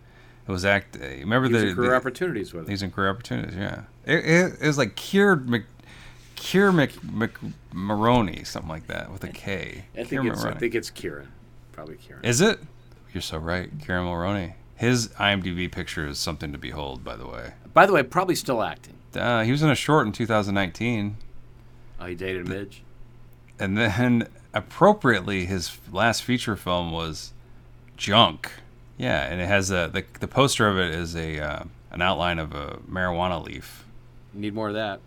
It was act. uh, Remember the, in career the opportunities with it. He's in career opportunities. Yeah, it, it, it was like cured Mc, Cure Mc, McMaroney, something like that, with a K. I think it's I think it's Kieran, probably Kieran. Is it? You're so right, Kieran Mulroney. His IMDb picture is something to behold, by the way. By the way, probably still acting. Uh, he was in a short in 2019, Oh, he dated Midge. and then appropriately, his last feature film was Junk. Yeah, and it has a the the poster of it is a uh, an outline of a marijuana leaf. Need more of that.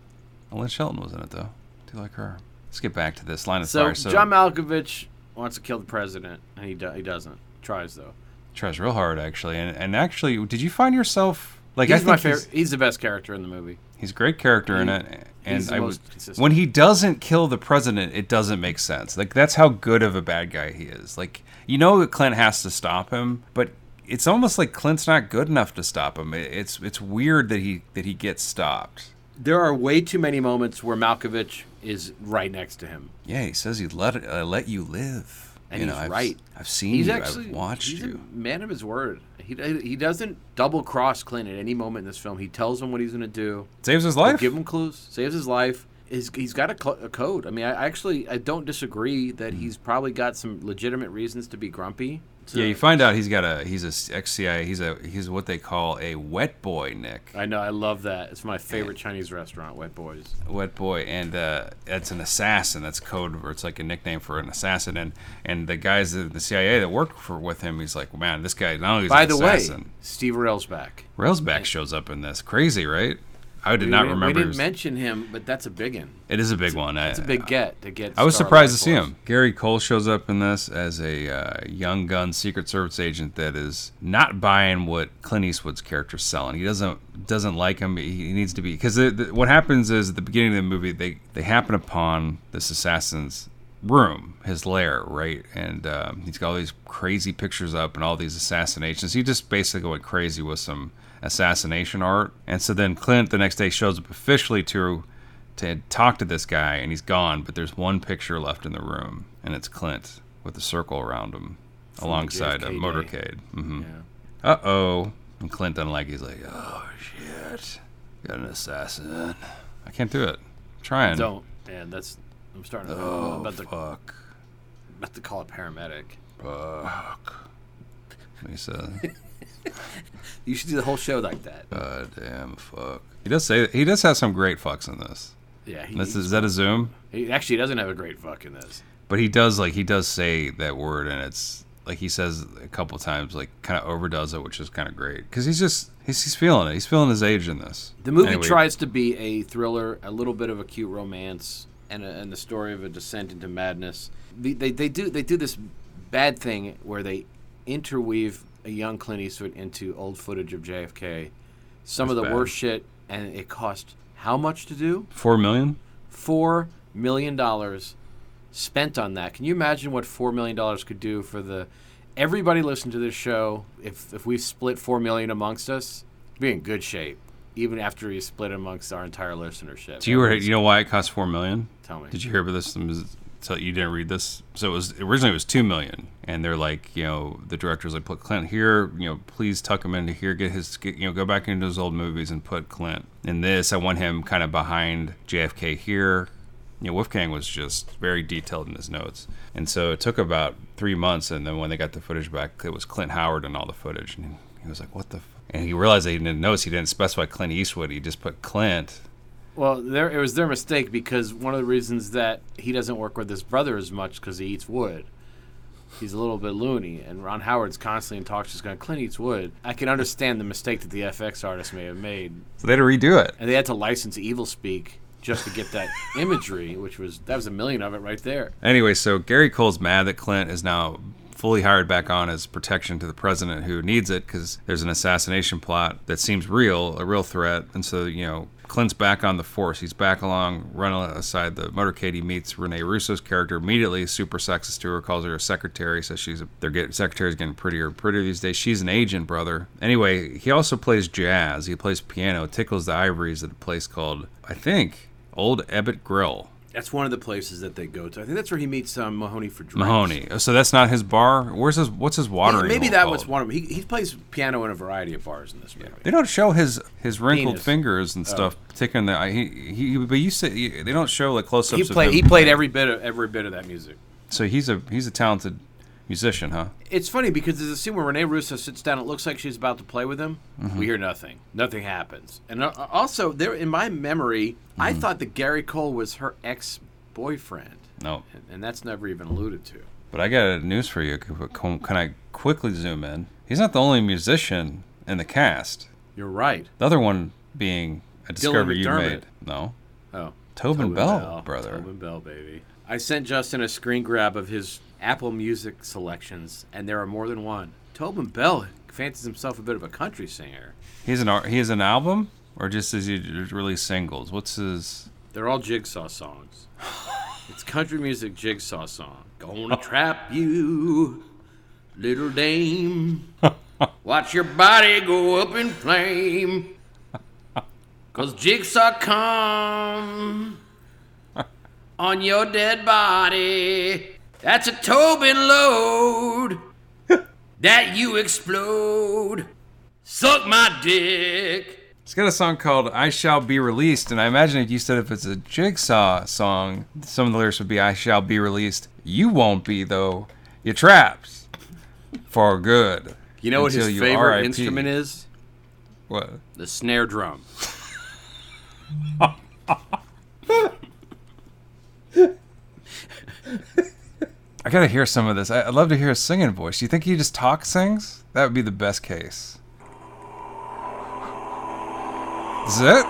Lynn Shelton was in it though. Do you like her? Let's get back to this line of So, fire. So John Malkovich wants to kill the president, and he do, he doesn't. Tries though. tries real hard actually, and and actually, did you find yourself like He's I my think favorite. he's, He's the best character in the movie. he's a great character in it, and he's the I most was consistent. when he doesn't kill the president, it doesn't make sense. Like that's how good of a bad guy he is. Like you know that Clint has to stop him, but it's almost like Clint's not good enough to stop him. It's it's weird that he that he gets stopped. There are way too many moments where Malkovich is right next to him. Yeah, he says he'd let it, uh, let you live. And you know, he's I've, right. I've seen He's you. actually I've watched he's you. a man of his word. He he doesn't double cross Clint at any moment in this film. He tells him what he's going to do. Saves his life. Give him clues. Saves his life. He's, he's got a, cl- a code. I mean, I actually I don't disagree that Hmm. he's probably got some legitimate reasons to be grumpy. Yeah, you find out he's got a he's a ex CIA. He's a he's what they call a wet boy, Nick. I know. I love that. It's my favorite Chinese restaurant, Wet Boys. Wet boy, and uh, it's an assassin. That's code, or it's like a nickname for an assassin. And and the guys at the CIA that work for with him, he's like, man, this guy not only is By an the assassin, way, Steve Railsback. Railsback shows up in this. Crazy, right? I did We not remember. We didn't his- mention him, but that's a big one. it is a big one. It's a big get to get. I was surprised to see him. Gary Cole shows up in this as a uh, young gun Secret Service agent that is not buying what Clint Eastwood's character's selling. He doesn't doesn't like him. He he needs to be because what happens is at the beginning of the movie they they happen upon this assassin's room, his lair, right, and um, he's got all these crazy pictures up and all these assassinations. He just basically went crazy with some assassination art, and so then Clint the next day shows up officially to to talk to this guy and he's gone but there's one picture left in the room and it's clint with a circle around him the alongside a motorcade hmm Yeah. uh-oh and clint doesn't like he's like oh shit got an assassin i can't do it I'm trying Don't. Man, that's. I'm starting to. I'm oh about to, fuck about to call a paramedic. fuck said You should do the whole show like that. god damn fuck he does say he does have some great fucks in this Yeah. He, this is, is that a zoom he actually doesn't have a great fuck in this. But he does like he does say that word, and it's like he says a couple times, like kind of overdoes it, which is kind of great because he's just he's, he's feeling it. He's feeling his age in this. The movie Anyway, tries to be a thriller, a little bit of a cute romance, and, a, and the story of a descent into madness. They, they, they do they do this bad thing where they interweave a young Clint Eastwood into old footage of JFK. Some of the bad. worst shit, and it cost how much to do? four million. Four million dollars spent on that. Can you imagine what four million dollars could do for the everybody listen to this show? If if we split four million amongst us, be in good shape. Even after we split amongst our entire listenership. Do you were, you know why it cost four million? Tell me. Did you hear about this? So you didn't read this. So it was originally it was two million, and they're like, you know, the director's like, put Clint here. You know, please tuck him into here. Get his, get, you know, go back into his old movies and put Clint in this. I want him kind of behind JFK here. You know, Wolfgang was just very detailed in his notes, and so it took about three months. And then when they got the footage back, it was Clint Howard and all the footage, and he was like, "What the?" F-? And he realized they didn't notice he didn't specify Clint Eastwood. He just put Clint. Well, there it was their mistake because one of the reasons that he doesn't work with his brother as much because he eats wood. He's a little bit loony, and Ron Howard's constantly in talks just going, Clint eats wood. I can understand the mistake that the FX artist may have made, So they had to redo it. and they had to license Evilspeak just to get that imagery, which was that was a million of it right there. Anyway, so Gary Cole's mad that Clint is now fully hired back on as protection to the president who needs it because there's an assassination plot that seems real, a real threat. And so, you know, Clint's back on the force. He's back along, running aside the motorcade. He meets Rene Russo's character immediately, super sexist to her, calls her a secretary, says she's a, they're getting secretaries getting prettier and prettier these days. She's an agent, brother. Anyway, he also plays jazz. He plays piano, tickles the ivories at a place called, I think, Old Ebbitt Grill. That's one of the places that they go to. I think that's where he meets um, Mahoney for drinks. Mahoney. So that's not his bar. Where's his? What's his watering? Maybe that called? was one of them. He, he plays piano in a variety of bars in this movie. They don't show his his wrinkled Penis. fingers and stuff. Taking the he, he but you say they don't show like close ups. He played. He played every bit of every bit of that music. So he's a he's a talented musician, huh? It's funny because there's a scene where Rene Russo sits down. It looks like she's about to play with him. Mm-hmm. We hear nothing. Nothing happens. And uh, also, there in my memory, I Mm-hmm. thought that Gary Cole was her ex boyfriend, No. and, and that's never even alluded to. But I got news for you. Can can I quickly zoom in? He's not the only musician in the cast. You're right. The other one being a discovery you made. No. Oh, Tobin, Bell, brother. Tobin Bell, baby. I sent Justin a screen grab of his Apple Music selections, and there are more than one. Tobin Bell fancies himself a bit of a country singer. He's an he has an album or just does he release singles? What's his? They're all jigsaw songs. it's country music jigsaw song. Gonna trap you, little dame. Watch your body go up in flame. Cause jigsaw come on your dead body. That's a Tobin load that you explode. Suck my dick. It's got a song called "I Shall Be Released," and I imagine if you said if it's a Jigsaw song, some of the lyrics would be "I shall be released." You won't be though. You're trapped for good. You know what his favorite RIP. instrument is? What? The snare drum. I gotta hear some of this. I- I'd love to hear a singing voice. Do you think he just talk sings? That would be the best case. Is it?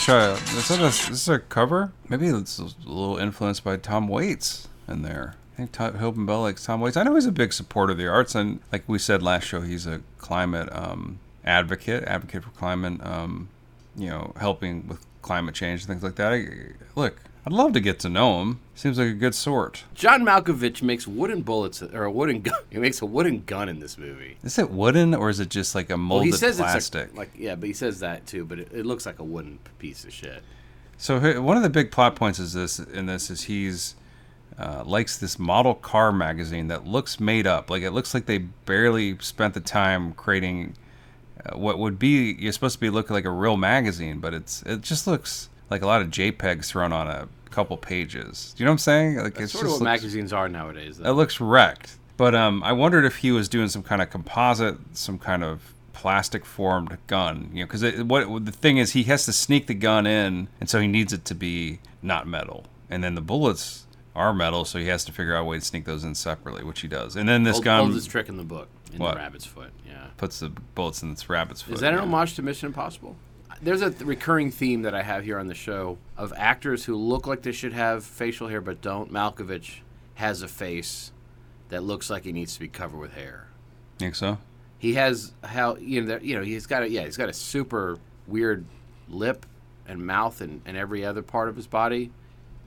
Child. Marvel Shire. Is that a, is this a cover? Maybe it's a little influenced by Tom Waits in there. I think Tom, and Bell likes Tom Waits. I know he's a big supporter of the arts, and like we said last show, he's a climate um, advocate, advocate for climate, um, you know, helping with climate change and things like that. I, look, I'd love to get to know him. Seems like a good sort. John Malkovich makes wooden bullets or a wooden gun. He makes a wooden gun in this movie. Is it wooden or is it just like a Well, molded he says plastic? it's a, like yeah, but he says that too. But it, it looks like a wooden piece of shit. So one of the big plot points is this in this is he's uh, likes this model car magazine that looks made up. Like it looks like they barely spent the time creating uh, what would be you're supposed to be looking like a real magazine, but it's it just looks like a lot of JPEGs thrown on a couple pages. Do you know what I'm saying? Like That's it's sort of what looks- magazines are nowadays. it looks wrecked. But um, I wondered if he was doing some kind of composite, some kind of plastic formed gun. You know, because what the thing is, he has to sneak the gun in, and so he needs it to be not metal. And then the bullets are metal, so he has to figure out a way to sneak those in separately, which he does. And then this Old, gun oldest trick in the book in What? the rabbit's foot. Yeah. puts the bullets in its rabbit's foot. Is that an yeah. homage to Mission Impossible? There's a th- recurring theme that I have here on the show of actors who look like they should have facial hair but don't. Malkovich has a face that looks like he needs to be covered with hair. Think so? He has how you know you know he's got a yeah he's got a super weird lip and mouth and, and every other part of his body.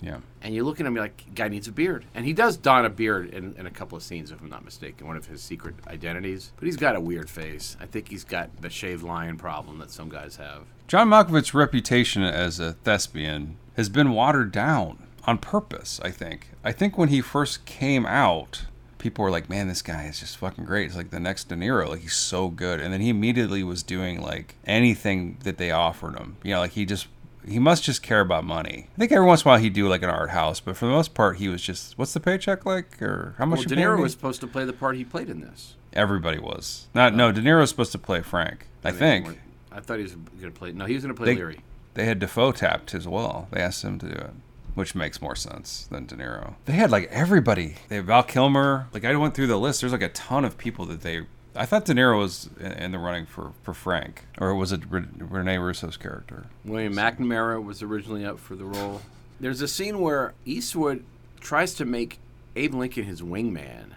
Yeah. And you look at him, you're like, guy needs a beard. And he does don a beard in, in a couple of scenes, if I'm not mistaken, one of his secret identities. But he's got a weird face. I think he's got the shaved lion problem that some guys have. John Malkovich's reputation as a thespian has been watered down on purpose, I think. I think when he first came out, people were like, man, this guy is just fucking great. It's like the next De Niro. Like, he's so good. And then he immediately was doing, like, anything that they offered him. You know, like, he just he must just care about money. I think every once in a while he'd do like an art house, but for the most part he was just what's the paycheck like or how much Well, De Niro was supposed to play the part he played in this. Everybody was. Not no, uh, De Niro was supposed to play Frank. I mean, think. I thought he was going to play. No, he was going to play They- Leary. They had Dafoe tapped as well. They asked him to do it, which makes more sense than De Niro. They had like everybody. They had Val Kilmer. Like I went through the list. There's like a ton of people that they. I thought De Niro was in, the running for, for Frank, or was it Rene Russo's character? William McNamara was originally up for the role. There's a scene where Eastwood tries to make Abe Lincoln his wingman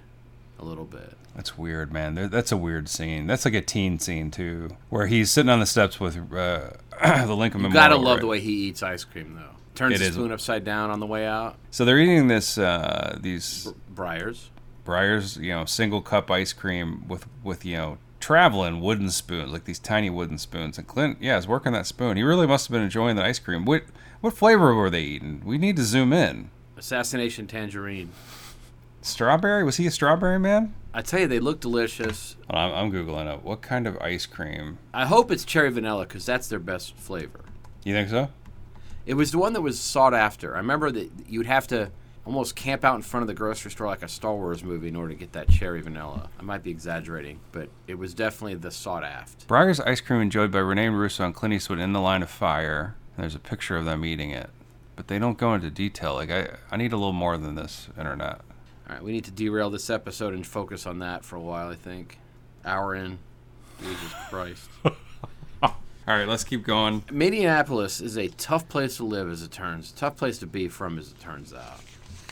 a little bit. That's weird, man. That's a weird scene. That's like a teen scene too, where he's sitting on the steps with uh, the Lincoln You Memorial. gotta love right? the way he eats ice cream, though. Turns It the is. spoon upside down on the way out. So they're eating this uh, these Briars. Breyers, you know, single cup ice cream with with you know traveling wooden spoons, like these tiny wooden spoons. And Clint, yeah, is working that spoon. He really must have been enjoying the ice cream. What what flavor were they eating? We need to zoom in. Assassination tangerine. Strawberry? Was he a strawberry man? I tell you, they look delicious. I'm, I'm googling it. What kind of ice cream? I hope it's cherry vanilla because that's their best flavor. You think so? It was the one that was sought after. I remember that you'd have to almost camp out in front of the grocery store like a Star Wars movie in order to get that cherry vanilla. I might be exaggerating, but it was definitely the sought after. Breyer's ice cream enjoyed by Rene Russo and Clint Eastwood in the line of fire. There's a picture of them eating it, but they don't go into detail. Like I, I need a little more than this internet. All right, we need to derail this episode and focus on that for a while, I think. Hour in. Jesus Christ. All right, let's keep going. Minneapolis is a tough place to live, as it turns. Tough place to be from, as it turns out.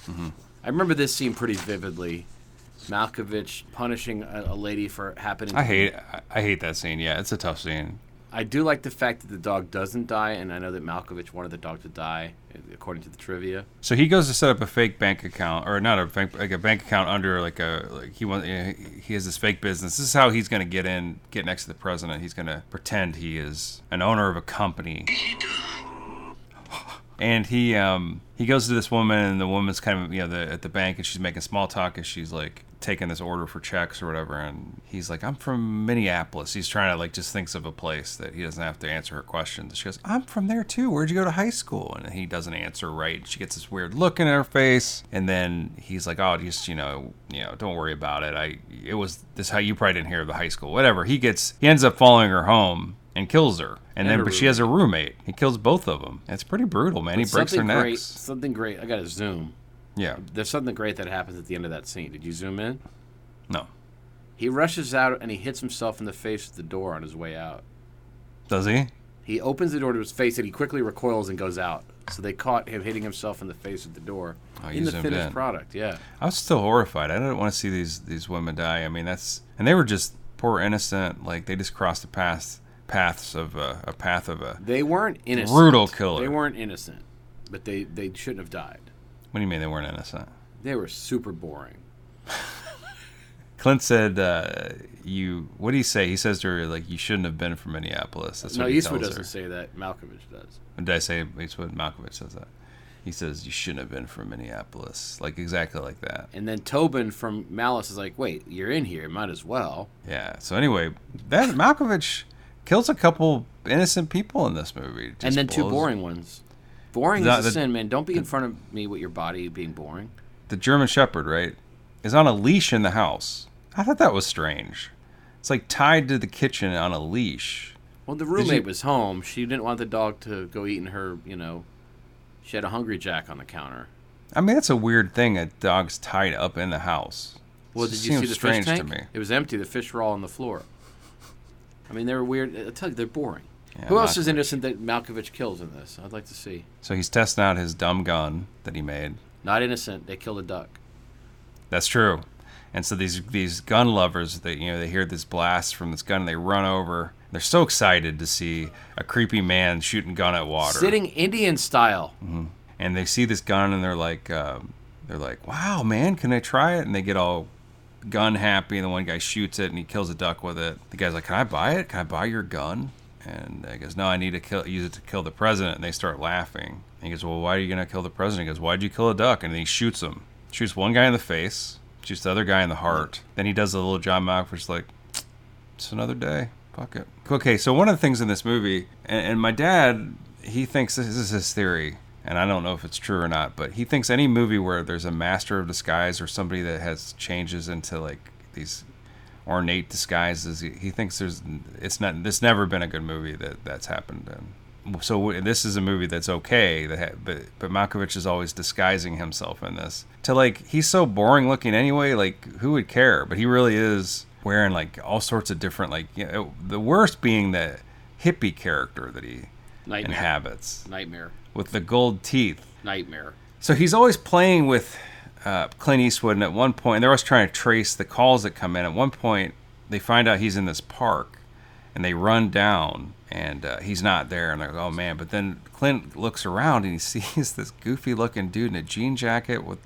Mm-hmm. I remember this scene pretty vividly. Malkovich punishing a, a lady for happening. I hate, I, I hate that scene. Yeah, it's a tough scene. I do like the fact that the dog doesn't die, and I know that Malkovich wanted the dog to die, according to the trivia. So he goes to set up a fake bank account, or not a bank, like a bank account under like a like he wants. He has this fake business. This is how he's going to get in, get next to the president. He's going to pretend he is an owner of a company. And he um he goes to this woman, and the woman's kind of you know the, at the bank, and she's making small talk and she's like taking this order for checks or whatever. And he's like, "I'm from Minneapolis." He's trying to like just thinks of a place that he doesn't have to answer her questions. She goes, "I'm from there too. Where'd you go to high school?" And he doesn't answer right. She gets this weird look in her face, and then he's like, "Oh, just you know, you know, don't worry about it. I it was this how you probably didn't hear of the high school, whatever." He gets he ends up following her home and kills her. And, And then, but she has a roommate. He kills both of them. It's pretty brutal, man. he breaks their great, necks. something great. I got to zoom. Yeah. There's something great that happens at the end of that scene. Did you zoom in? No. He rushes out and he hits himself in the face with the door on his way out. Does he? He opens the door to his face and he quickly recoils and goes out. So they caught him hitting himself in the face with the door Oh, in the finished in. product. Yeah. I was still horrified. I didn't want to see these these women die. I mean, that's and they were just poor innocent. Like they just crossed the path paths of a, a path of a. They weren't innocent. Brutal killer. They weren't innocent, but they they shouldn't have died. What do you mean they weren't innocent? They were super boring. Clint said, uh, "You." What do you say? He says to her, "Like you shouldn't have been from Minneapolis." That's no, what he Eastwood tells doesn't her. say that. Malkovich does. Did I say Eastwood? Malkovich says that. He says you shouldn't have been from Minneapolis. Like exactly like that. And then Tobin from Malice is like, "Wait, you're in here. Might as well." Yeah. So anyway, that Malkovich kills a couple innocent people in this movie. Just and then two boring ones. Boring The- is a the- sin, man. Don't be in front of me with your body being boring. the German Shepherd, right, is on a leash in the house. I thought that was strange. It's like tied to the kitchen on a leash. Well, the you- roommate was home. She didn't want the dog to go eating her. You know, she had a hungry jack on the counter. I mean, that's a weird thing. A dog's tied up in the house. Well, It did you see the strange fish to tank? me. It was empty. The fish were all on the floor. I mean, they were weird. I tell you, they're boring. Yeah, Who else is innocent that Malkovich kills in this? I'd like to see. So he's testing out his dumb gun that he made. Not innocent. They killed a duck. That's true. And so these these gun lovers, they you know they hear this blast from this gun, and they run over. They're so excited to see a creepy man shooting gun at water. Sitting Indian style. and they see this gun and they're like um, they're like wow man can i try it and they get all gun happy and the one guy shoots it and he kills a duck with it the guy's like can i buy it can i buy your gun and he goes no i need to kill use it to kill the president. And they start laughing. And he goes well why are you going to kill the president? He goes why'd you kill a duck? And he shoots him. Shoots one guy in the face shoots the other guy in the heart. Then he does a little john malkovich like it's another day. Fuck it. Okay, so one of the things in this movie, and, and my dad, he thinks this is his theory, and I don't know if it's true or not, but he thinks any movie where there's a master of disguise or somebody that has changes into like these ornate disguises, he, he thinks there's it's not. This never been a good movie that that's happened in. So this is a movie that's okay, that ha- but but Malkovich is always disguising himself in this. To like he's so boring looking anyway. Like who would care? But he really is wearing like all sorts of different like you know, the worst being the hippie character that he Nightmare. inhabits Nightmare. with the gold teeth. Nightmare. So he's always playing with uh, Clint Eastwood, and at one point, they're always trying to trace the calls that come in. At one point, they find out he's in this park, and they run down, and uh, he's not there, and they're like, "Oh man!" But then Clint looks around and he sees this goofy-looking dude in a jean jacket with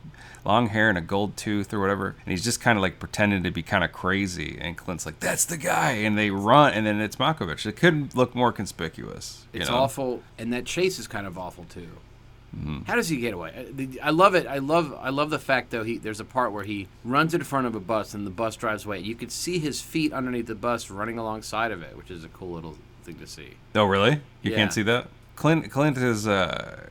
long hair and a gold tooth or whatever, and he's just kind of like pretending to be kind of crazy. And Clint's like, "That's the guy," and they run, and then it's Malkovich. It couldn't look more conspicuous. you It's know? awful, and that chase is kind of awful too. Mm-hmm. How does he get away? Uh, I love it. I love. I love the fact though. He there's a part where he runs in front of a bus and the bus drives away. You could see his feet underneath the bus running alongside of it, which is a cool little thing to see. Oh, really? You Yeah. can't see that? Clint Clint is uh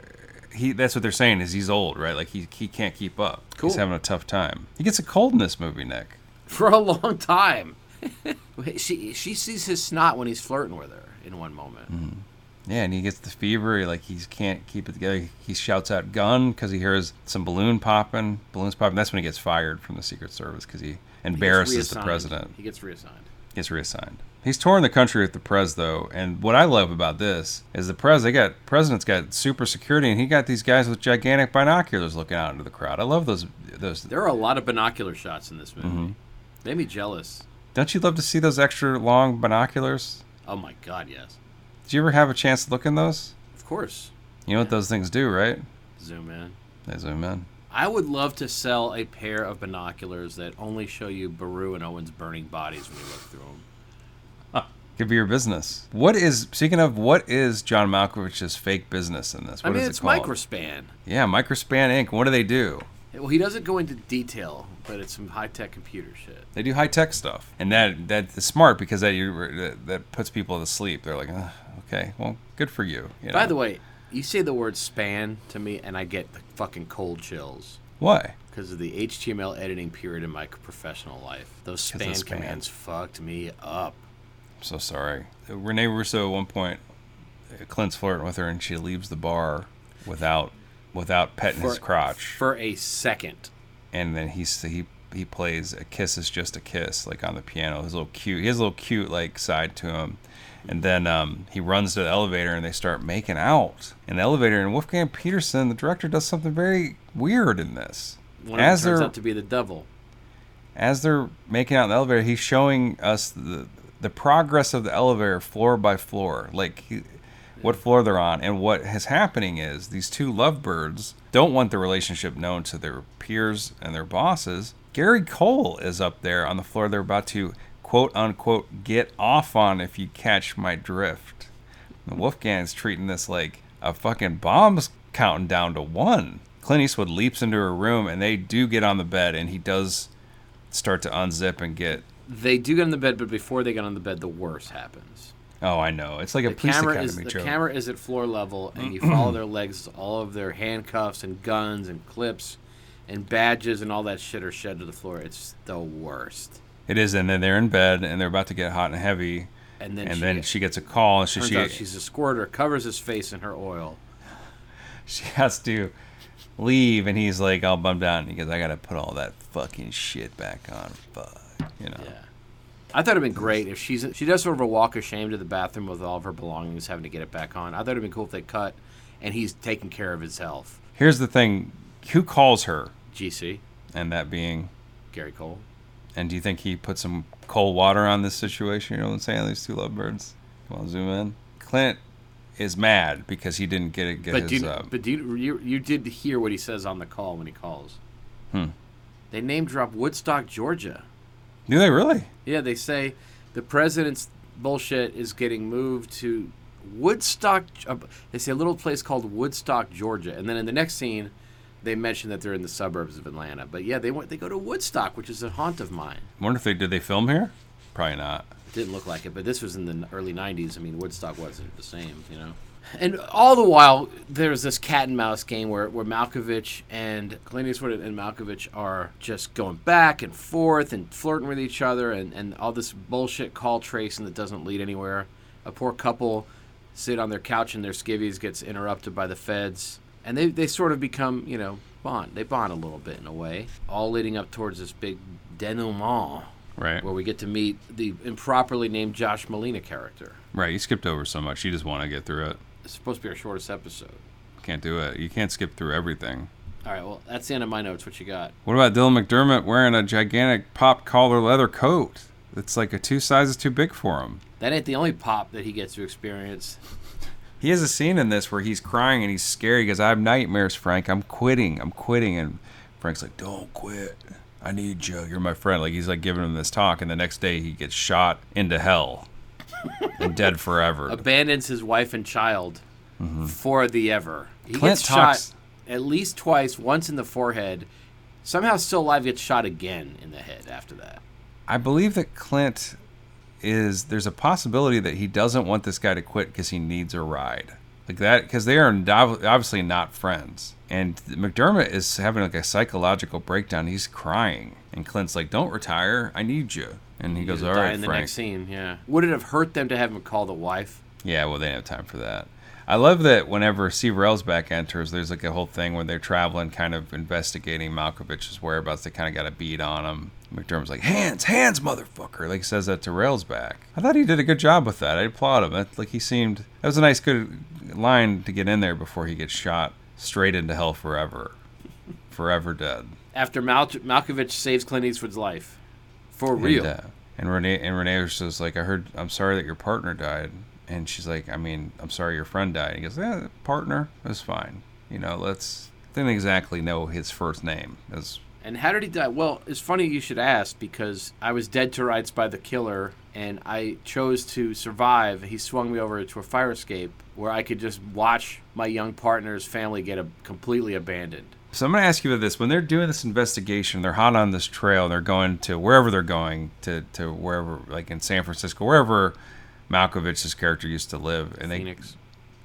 he that's what they're saying is he's old, right? Like he he can't keep up. Cool. He's having a tough time. He gets a cold in this movie, Nick. For a long time. she she sees his snot when he's flirting with her in one moment. Mm-hmm. Yeah, and he gets the fever. He, Like he can't keep it together. He shouts out "gun" because he hears some balloon popping. Balloons popping. That's when he gets fired from the Secret Service because he He embarrasses the president. He gets reassigned. Gets reassigned. He's touring the country with the Prez though, and what I love about this is the Prez. They got president's got super security, and he got these guys with gigantic binoculars looking out into the crowd. I love those. Those. There are a lot of binocular shots in this movie. Mm-hmm. Made me jealous. Don't you love to see those extra long binoculars? Oh my god, yes. Did you ever have a chance to look in those? Of course. You know what those things do, right? Zoom in. They zoom in. I would love to sell a pair of binoculars that only show you Beru and Owen's burning bodies when you look through them. Could be your business. What is speaking of what is John Malkovich's fake business in this? I mean, is it's it called? Microspan. Yeah, Microspan Inc. What do they do? Well, he doesn't go into detail, but it's some high tech computer shit. They do high tech stuff, and that that's smart because that you that, that puts people to sleep. They're like, "Ugh, okay, well, good for you. you By know? the way, you say the word span to me, and I get the fucking cold chills why? because of the HTML editing period in my professional life. Those span span. commands fucked me up. I'm so sorry. Rene Russo at one point, Clint's flirting with her, and she leaves the bar without without petting his crotch. For a second. and then he's he he plays a kiss is just a kiss like on the piano his little cute he has a little cute like side to him and then um, he runs to the elevator and they start making out in the elevator and wolfgang petersen the director does something very weird in this One as turns they're out to be the devil. as they're making out in the elevator he's showing us the the progress of the elevator floor by floor like he, what floor they're on. And what is happening is these two lovebirds don't want the relationship known to their peers and their bosses. Gary cole is up there on the floor they're about to quote unquote get off on if you catch my drift. And wolfgang's treating this like a fucking bomb's counting down to one. Clint eastwood leaps into her room and they do get on the bed and he does start to unzip and get They do get on the bed, but before they get on the bed, the worst happens. Oh i know it's like a The police camera academy is the camera is at floor level, and you follow their legs. All of their handcuffs and guns and clips and badges and all that shit are shed to the floor. It's the worst. it is and then they're in bed and they're about to get hot and heavy And then and she then gets- she gets a call and she she, she's a squirter. Covers his face in her oil. she has to leave and he's like all bummed out and he goes i gotta put all that fucking shit back on fuck you know Yeah. I thought it'd been great if she's she does sort of a walk of shame to the bathroom with all of her belongings, having to get it back on. I thought it'd been cool if they cut, and he's taking care of his health. here's the thing who calls her GC and that being Gary Cole. and do you think he put some cold water on this situation you know what i'm saying these two lovebirds come on zoom in clint is mad because he didn't get it get But his do you, uh, but do you, you you did hear what he says on the call when he calls? Hmm. They name drop Woodstock, Georgia. Do they really Yeah, they say the president's bullshit is getting moved to Woodstock. uh, They say a little place called Woodstock, Georgia, and then in the next scene, they mention that they're in the suburbs of Atlanta. But yeah, they went. They go to Woodstock, which is a haunt of mine. I wonder if they did they film here probably not It didn't look like it, but this was in the early '90s. I mean, Woodstock wasn't the same, you know. And all the while, there's this cat and mouse game where, where Malkovich and Clint Eastwood and Malkovich are just going back and forth and flirting with each other and, and all this bullshit call tracing that doesn't lead anywhere. A poor couple sit on their couch in their skivvies gets interrupted by the feds. And they, they sort of become, you know, bond. They bond a little bit in a way. All leading up towards this big denouement Right. where we get to meet the improperly named Josh Malina character. Right. You skipped over so much. You just want to get through it. It's supposed to be our shortest episode. Can't do it. You can't skip through everything. All right, well, that's the end of my notes. What you got? What about Dylan McDermott wearing a gigantic pop collar leather coat? That's like a two sizes too big for him. That ain't the only pop that he gets to experience. He has a scene in this where he's crying and he's scared. He goes, I have nightmares, Frank. I'm quitting. I'm quitting. And Frank's like, Don't quit. I need you. You're my friend. Like he's like giving him this talk, and the next day he gets shot into hell and dead forever. Abandons his wife and child for the ever. He Mm-hmm. Clint gets talks- shot at least twice, once in the forehead. Somehow, still alive, gets shot again in the head after that. I believe that Clint is there's a possibility that he doesn't want this guy to quit because he needs a ride like that because they are obviously not friends and McDermott is having like a psychological breakdown he's crying and Clint's like don't retire I need you and he goes He'll all die right in the Frank next scene, yeah. Would it have hurt them to have him call the wife? yeah well they didn't have time for that I love that whenever Steve Railsback enters there's like a whole thing where they're traveling kind of investigating Malkovich's whereabouts they kind of got a beat on him McDermott's like, hands, hands, motherfucker. Like, he says that to Railsback. I thought he did a good job with that. I applaud him. That, like, he seemed, that was a nice, good line to get in there before he gets shot straight into hell forever. Forever dead. After Mal- Malkovich saves Clint Eastwood's life. For real. And, uh, and Rene, and Rene was just like, I heard, I'm sorry that your partner died. And she's like, I mean, I'm sorry your friend died. he goes, yeah, partner, that's fine. You know, let's, didn't exactly know his first name. As And how did he die? Well, it's funny you should ask because I was dead to rights by the killer and I chose to survive. He swung me over to a fire escape where I could just watch my young partner's family get a, completely abandoned. So I'm going to ask you about this. When they're doing this investigation, they're hot on this trail. They're going to wherever they're going to, to wherever, like in San Francisco, wherever Malkovich's character used to live. And they, Phoenix.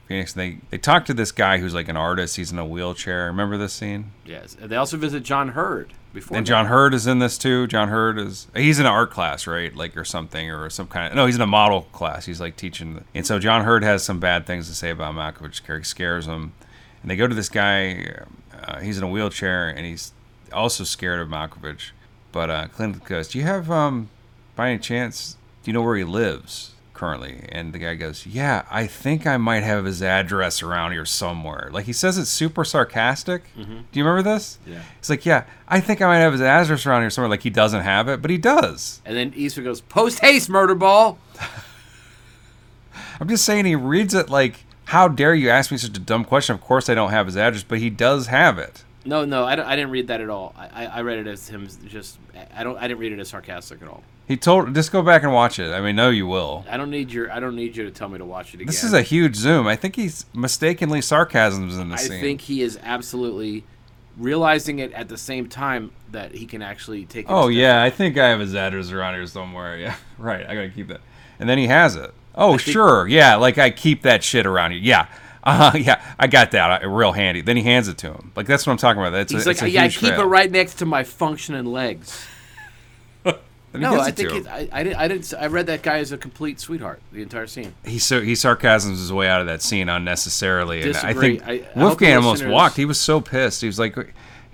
Phoenix. They they talk to this guy who's like an artist. He's in a wheelchair. Remember this scene? Yes. And they also visit John Heard before. And that. John Heard is in this too. John Heard is he's in an art class, right? Like or something or some kind of no, he's in a model class. He's like teaching. And so John Heard has some bad things to say about Malkovich's character. He scares him. And they go to this guy. Uh, he's in a wheelchair and he's also scared of Malkovich. But uh, Clint goes, "Do you have um, by any chance? Do you know where he lives?" currently and the guy goes yeah i think i might have his address around here somewhere like he says it's super sarcastic do you remember this Yeah. He's like, yeah, I think I might have his address around here somewhere. Like he doesn't have it, but he does. And then Eastwood goes, Post haste, murder ball. I'm just saying he reads it like, how dare you ask me such a dumb question? Of course I don't have his address, but he does have it. No, no, I, don't- I didn't read that at all. I, I, I read it as him just. I don't. I didn't read it as sarcastic at all. He told, just go back and watch it. I mean, no, you will. I don't need your. I don't need you to tell me to watch it again. This is a huge zoom. I think he's mistakenly sarcasms in the scene. I think he is absolutely realizing it at the same time that he can actually take. it Oh yeah, I think I have his address around here somewhere. Yeah, right. I gotta keep that. And then he has it. Oh think- sure, yeah. Like I keep that shit around here. Yeah, uh, yeah. I got that. Uh, real handy. Then he hands it to him. Like that's what I'm talking about. That's He's a, like, it's a yeah, I keep trail." it right next to my functioning legs. No, I think it, I, I didn't. I didn't. I read that guy as a complete sweetheart the entire scene. he so he sarcasms his way out of that scene unnecessarily, and I think I- I Wolfgang almost walked. He was so pissed. He was like, "I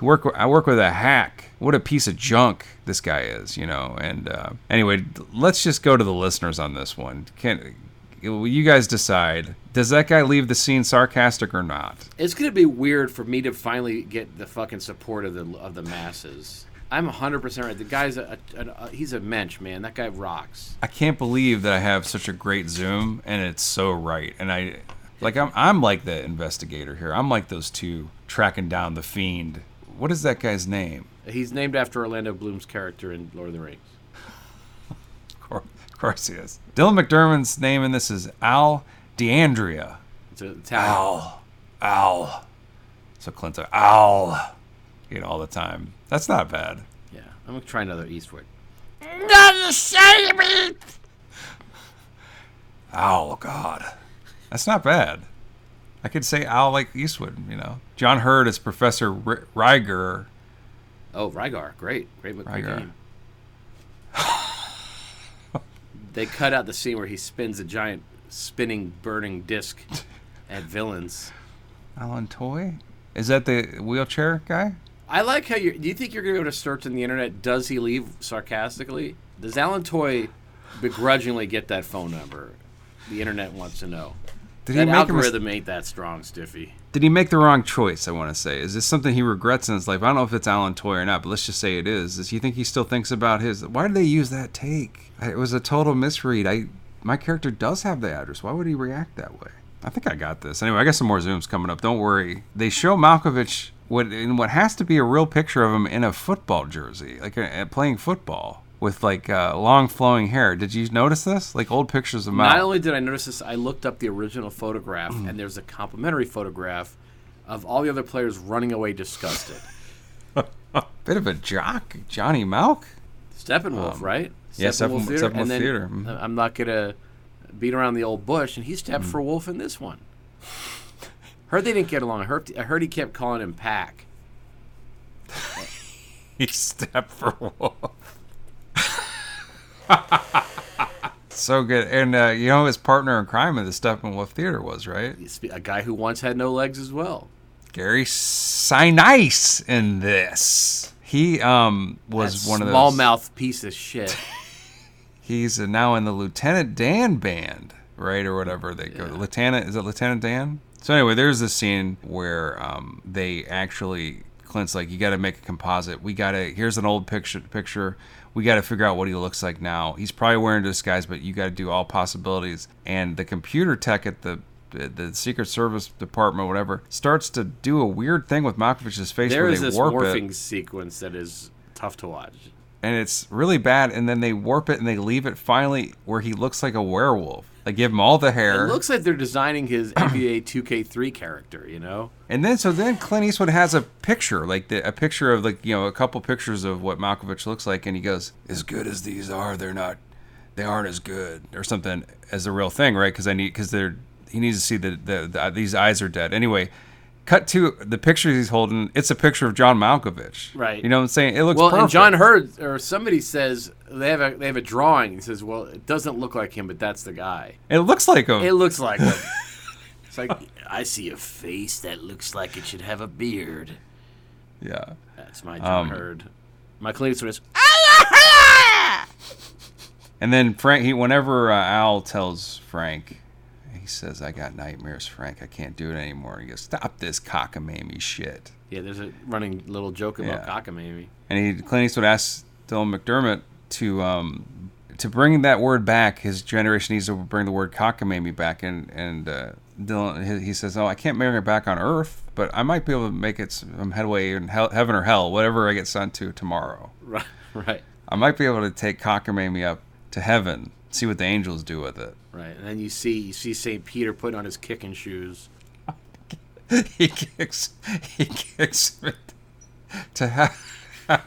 "Work, I work with a hack. What a piece of junk this guy is," you know. And uh, anyway, let's just go to the listeners on this one. Can you guys decide? Does that guy leave the scene sarcastic or not? It's gonna be weird for me to finally get the fucking support of the of the masses. I'm 100 percent right. The guy's a, a, a he's a mensch, man. That guy rocks. I can't believe that I have such a great zoom and it's so right. And I like I'm I'm like the investigator here. I'm like those two tracking down the fiend. What is that guy's name? He's named after Orlando Bloom's character in Lord of the Rings. Of course, of course he is. Dylan McDermott's name in this is Al DeAndrea. It's a Italian. Al. Al. So Clint's like, Al. You know, all the time. That's not bad. Yeah, I'm gonna try another Eastwood. Ow, God. That's not bad. I could say Al like Eastwood. You know, John Heard is Professor R- Riger. Oh, Rygar, great, great, great Rygar. game. they cut out the scene where he spins a giant spinning burning disc at villains. Alan Toy. Is that the wheelchair guy? I like how you. Do you think you're gonna go to search in the internet? Does he leave sarcastically? Does Alan Toy begrudgingly get that phone number? The internet wants to know. Did that he make a mis- ain't that strong, Stiffy. Did he make the wrong choice? I want to say. Is this something he regrets in his life? I don't know if it's Alan Toy or not, but let's just say it is. Does he think he still thinks about his? Why did they use that take? It was a total misread. I my character does have the address. Why would he react that way? I think I got this. Anyway, I got some more zooms coming up. Don't worry. They show Malkovich what in what has to be a real picture of him in a football jersey, like uh, playing football with like uh, long flowing hair. Did you notice this? Like old pictures of Mal. Not only did I notice this, I looked up the original photograph, Mm. and there's a complimentary photograph of all the other players running away disgusted. Bit of a jock, Johnny Malk. Steppenwolf, right? Um, yeah, Steppen- Steppenwolf and then, Theater, uh, I'm not gonna beat around the old bush, and he stepped Mm. for Wolf in this one. heard they didn't get along. I heard, I heard he kept calling him Pack. He stepped for wolf. So good, and uh, you know his partner in crime in the Steppenwolf Theater was right. A guy who once had no legs as well. Gary Sinise in this. He um was That one of those. small mouth piece of shit. He's now in the Lieutenant Dan band, right, or whatever they go. Lieutenant is it Lieutenant Dan? So anyway, there's this scene where um, they actually Clint's like, you got to make a composite. We got to. Here's an old picture. Picture. We got to figure out what he looks like now. He's probably wearing a disguise, but you got to do all possibilities. And the computer tech at the the Secret Service department, whatever, starts to do a weird thing with Malkovich's face there is this warp morphing it sequence that is tough to watch. and it's really bad. And then they warp it and they leave it finally where he looks like a werewolf. They give him all the hair, It looks like they're designing his NBA 2K3 character, you know? and then so then Clint Eastwood has a picture, like the, a picture of like you know a couple pictures of what Malkovich looks like, and he goes, "As good as these are, they're not, they aren't as good," or something as the real thing, right? Because I need because they're he needs to see that the, the, these eyes are dead. Anyway, cut to the picture he's holding. It's a picture of John Malkovich, Right. You know what I'm saying? It looks Well, perfect. and John Heard or somebody says they have a they have a drawing. He says, "Well, it doesn't look like him, but that's the guy. It looks like him. It looks like him." it's like I see a face that looks like it should have a beard. yeah. That's my John Um, Heard. My Eastwood is And then Frank, he whenever uh, Al tells Frank, says, "I got nightmares, Frank. I can't do it anymore." He goes, "Stop this cockamamie shit." yeah. There's a running little joke about Yeah. cockamamie. And he Clint Eastwood asks Dylan McDermott to um, to bring that word back. His generation needs to bring the word cockamamie back. And and uh, Dylan he, he says, "Oh, I can't bring it back on Earth, but I might be able to make it some headway in hell, heaven or hell, whatever I get sent to tomorrow. Right, right, I might be able to take cockamamie up to heaven, see what the angels do with it." Right. And then you see you see Saint Peter putting on his kicking shoes. he kicks he kicks to have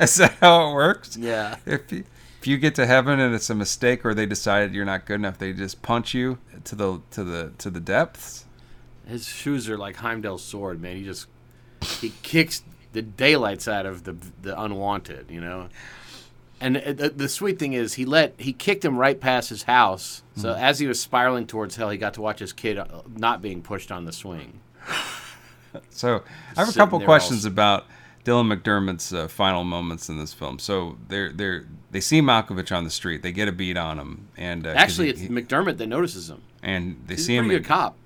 is that how it works Yeah. if you, if you get to heaven and it's a mistake or they decided you're not good enough they just punch you to the to the to the depths His shoes are like Heimdall's sword, man. He just he kicks the daylights out of the the unwanted, you know. And the, the sweet thing is, he let he kicked him right past his house. So Hmm. as he was spiraling towards hell, he got to watch his kid uh, not being pushed on the swing. so i have a couple questions all- about dylan mcdermott's uh, final moments in this film so they're they're they see malkovich on the street they get a beat on him and uh, Actually, he- it's he- McDermott that notices him. and they He's see a him good cop.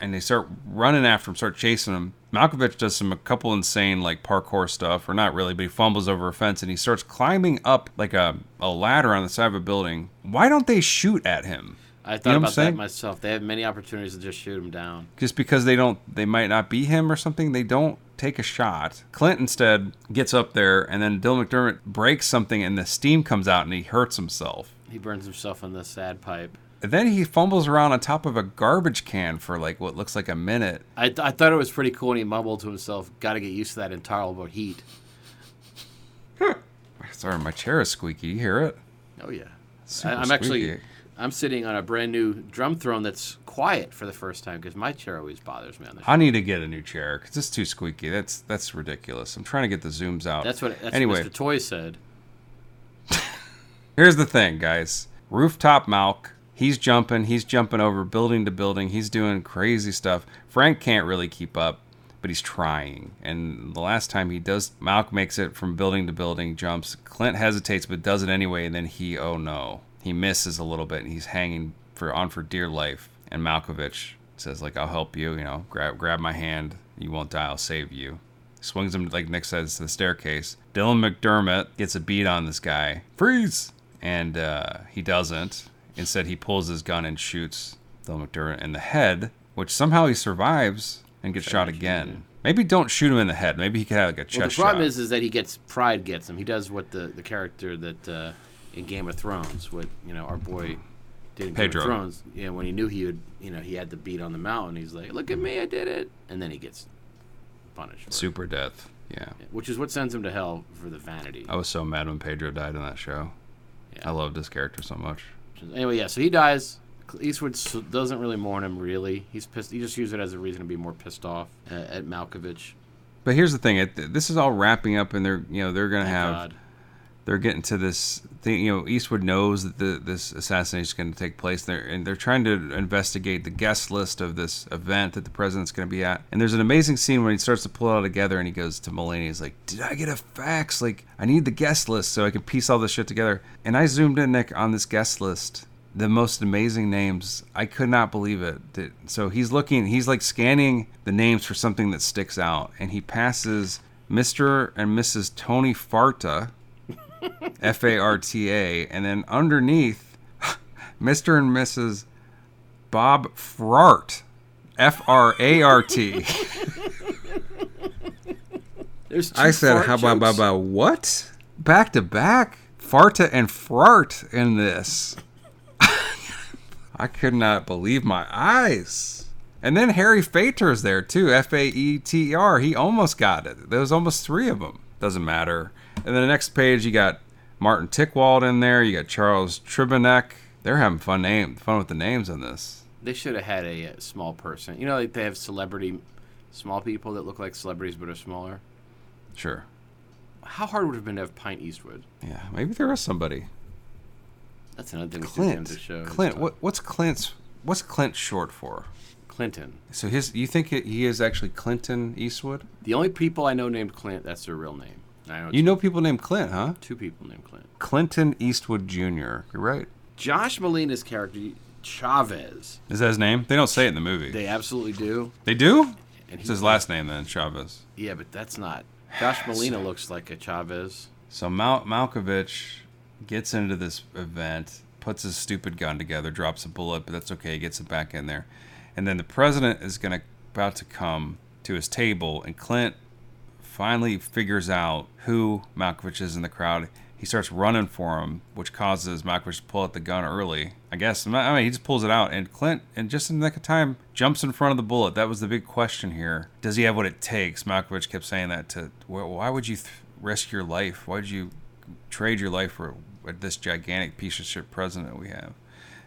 And they start running after him, start chasing him. Malkovich does some a couple insane like parkour stuff, or not really, but he fumbles over a fence and he starts climbing up like a, a ladder on the side of a building. Why don't they shoot at him? I thought know about that myself. They have many opportunities to just shoot him down. Just because they don't, they might not be him or something. They don't take a shot. Clint instead gets up there, and then Dylan McDermott breaks something, and the steam comes out, and he hurts himself. He burns himself in the sad pipe. Then he fumbles around on top of a garbage can for like what looks like a minute. I, th- I thought it was pretty cool, and he mumbled to himself, "Got to get used to that intolerable heat." Sorry, my chair is squeaky. You hear it? Oh yeah. Super I, am actually. I'm sitting on a brand new drum throne that's quiet for the first time because my chair always bothers me on the show. I need to get a new chair because it's too squeaky. That's that's ridiculous. I'm trying to get the zooms out. That's what that's anyway, what Mr. Toy said. Here's the thing, guys. Rooftop Malk. He's jumping. He's jumping over building to building. He's doing crazy stuff. Frank can't really keep up, but he's trying. And the last time he does, Malk makes it from building to building, jumps. Clint hesitates, but does it anyway. And then he, oh no, he misses a little bit, and he's hanging for on for dear life. And Malkovich says, like, I'll help you. You know, grab grab my hand. You won't die. I'll save you swings him like Nick says to the staircase. Dylan McDermott gets a beat on this guy. Freeze! And uh, he doesn't. Instead, he pulls his gun and shoots Dylan McDermott in the head, which somehow he survives and gets shot again. Maybe don't shoot him in the head. Maybe he could have like a chest Well, the problem shot. is, is that he gets pride gets him. He does what the the character that uh, in Game of Thrones, what you know, our boy did in Pedro. Game of Thrones. Yeah, when he knew he would, you know, he had the beat on the mountain. He's like, "Look at me, I did it," and then he gets punished. For it, Super death. Yeah. which is what sends him to hell for the vanity. I was so mad when Pedro died in that show. Yeah. I loved his character so much. Anyway, yeah, so he dies. Eastwood doesn't really mourn him. Really, he's pissed. He just used it as a reason to be more pissed off uh, at Malkovich. But here's the thing: it, this is all wrapping up, and they're you know they're gonna Thank have God. They're getting to this thing. You know, Eastwood knows that the, this assassination is going to take place. They're and they're trying to investigate the guest list of this event that the president's going to be at. And there's an amazing scene when he starts to pull it all together, and he goes to Mulaney. He's like, "Did I get a fax? Like, I need the guest list so I can piece all this shit together." And I zoomed in, Nick, on this guest list. The most amazing names. I could not believe it. So he's looking. He's like scanning the names for something that sticks out, and he passes Mr. and Mrs. Tony Farta. F A R T A, and then underneath, Mr. and Mrs. Bob Frart, F R A R T. I said, how about, jokes. about what? Back to back, Farta and Frart in this. I could not believe my eyes. And then Harry Fater's there too, F A E T R. He almost got it. There was almost three of them. Doesn't matter. And then the next page, you got Martin Tickwald in there. You got Charles Tribanek. They're having fun name, fun with the names on this. They should have had a, uh small person. You know, like they have celebrity, small people that look like celebrities but are smaller. Sure. How hard would it have been to have Pint Eastwood? Yeah, maybe there is somebody. That's another thing Clint. to show. Clint. What, what's Clint's? What's Clint short for? Clinton. So his, you think he is actually Clinton Eastwood? The only people I know named Clint, that's their real name. Know You know people named Clint, huh? two people named Clint. Clinton Eastwood Jr. You're right. Josh Malina's character, Chavez. Is that his name? They don't say it in the movie. They, absolutely do. They do? And It's his last name then, Chavez. Yeah, but that's not. Josh Malina looks like a Chavez. So Mal- Malkovich gets into this event, puts his stupid gun together, drops a bullet, but that's okay. He gets it back in there, and then the president is gonna about to come to his table, and Clint finally figures out who Malkovich is in the crowd. He starts running for him, which causes Malkovich to pull out the gun early. I guess. I mean, he just pulls it out, and Clint, and just in the nick of time, jumps in front of the bullet. That was the big question here. Does he have what it takes? Malkovich kept saying that to. Why would you th- risk your life? Why would you trade your life for this gigantic piece of shit president we have?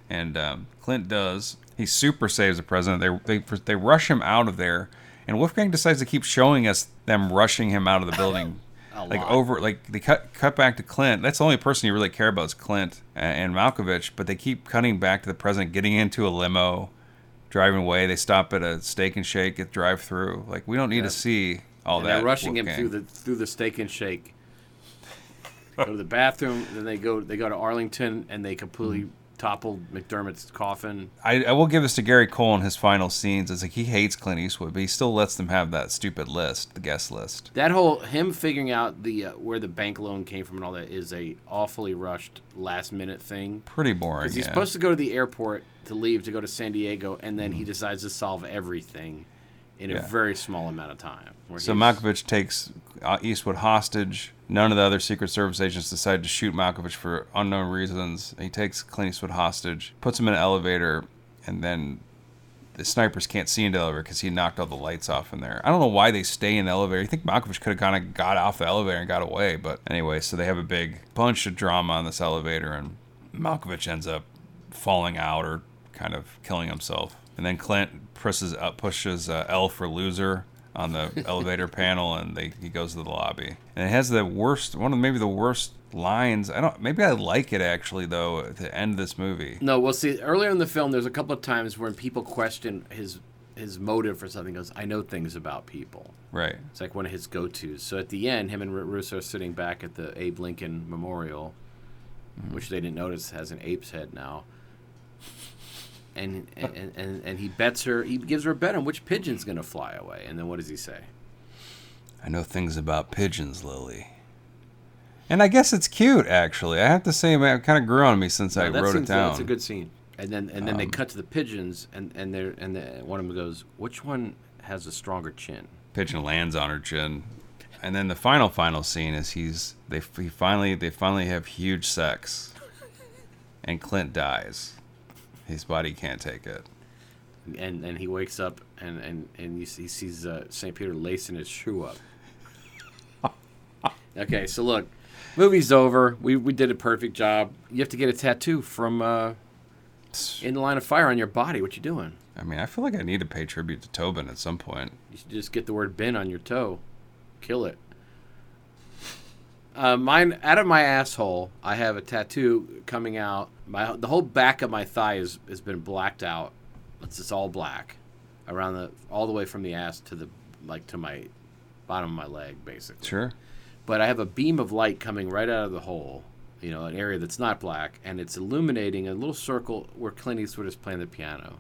And um, Clint does. He super saves the president. They, they they rush him out of there, and Wolfgang decides to keep showing us them rushing him out of the building. Like lot. over, like they cut cut back to Clint. That's the only person you really care about is Clint and Malkovich. But they keep cutting back to the president getting into a limo, driving away. They stop at a Steak and Shake at drive through. Like we don't need to see all And that. they're rushing him through the through the steak and shake. go to the bathroom, then they go they go to Arlington and they completely mm-hmm. Topple McDermott's coffin. I, I will give this to Gary Cole in his final scenes. It's like he hates Clint Eastwood, but he still lets them have that stupid list, the guest list. That whole him figuring out the uh, where the bank loan came from and all that is a awfully rushed last minute thing. Pretty boring. Because he's yeah. supposed to go to the airport to leave to go to San Diego, and then he decides to solve everything in a Mm-hmm. Very small amount of time. where So Malkovich takes Eastwood hostage. None of the other Secret Service agents decide to shoot Malkovich for unknown reasons. He takes Clint Eastwood hostage, puts him in an elevator, and then the snipers can't see into the elevator because he knocked all the lights off in there. I don't know why they stay in the elevator. You think Malkovich could have kind of got off the elevator and got away, but anyway, so they have a big bunch of drama on this elevator, and Malkovich ends up falling out or kind of killing himself. And then Clint pushes up pushes uh, L for loser on the elevator panel, and they he goes to the lobby. And it has the worst one of maybe the worst lines. I don't maybe I like it actually though To end this movie. No, well, see, earlier in the film, there's a couple of times when people question his his motive for something. He Goes, I know things about people. Right. It's like one of his go-tos. So at the end, him and R- Russo are sitting back at the Abe Lincoln Memorial, mm-hmm. which they didn't notice has an ape's head now. And and, and and he bets her. He gives her a bet on which pigeon's gonna fly away. And then what does he say? I know things about pigeons, Lily. And I guess it's cute, actually. I have to say, man, it kind of grew on me since I No, that wrote it down. Um, That's a good scene. And then and then they cut to the pigeons, and and they and the, one of them goes, "Which one has a stronger chin?" Pigeon lands on her chin, and then the final, final scene is he's they he finally they finally have huge sex, and Clint dies. His body can't take it. And and he wakes up and and and he sees uh, Saint Peter lacing his shoe up. okay, so look, movie's over. We we did a perfect job. You have to get a tattoo from uh, in the line of fire on your body. What you doing? I mean, I feel like I need to pay tribute to Tobin at some point. You should just get the word "bin" on your toe. Kill it. Uh, mine out of my asshole. I have a tattoo coming out. My the whole back of my thigh is has been blacked out. It's just all black, around the all the way from the ass to the like to my bottom of my leg, basically. Sure. But I have a beam of light coming right out of the hole. You know, an area that's not black, and it's illuminating a little circle where Clint Eastwood is playing the piano.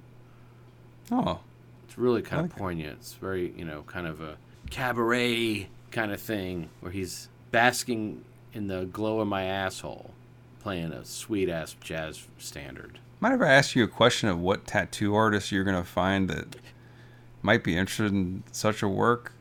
Oh, It's really kind like of it. poignant. It's very, you know, kind of a cabaret kind of thing where he's basking in the glow of my asshole, playing a sweet ass jazz standard. might I ever ask you a question of what tattoo artist you're gonna find that might be interested in such a work?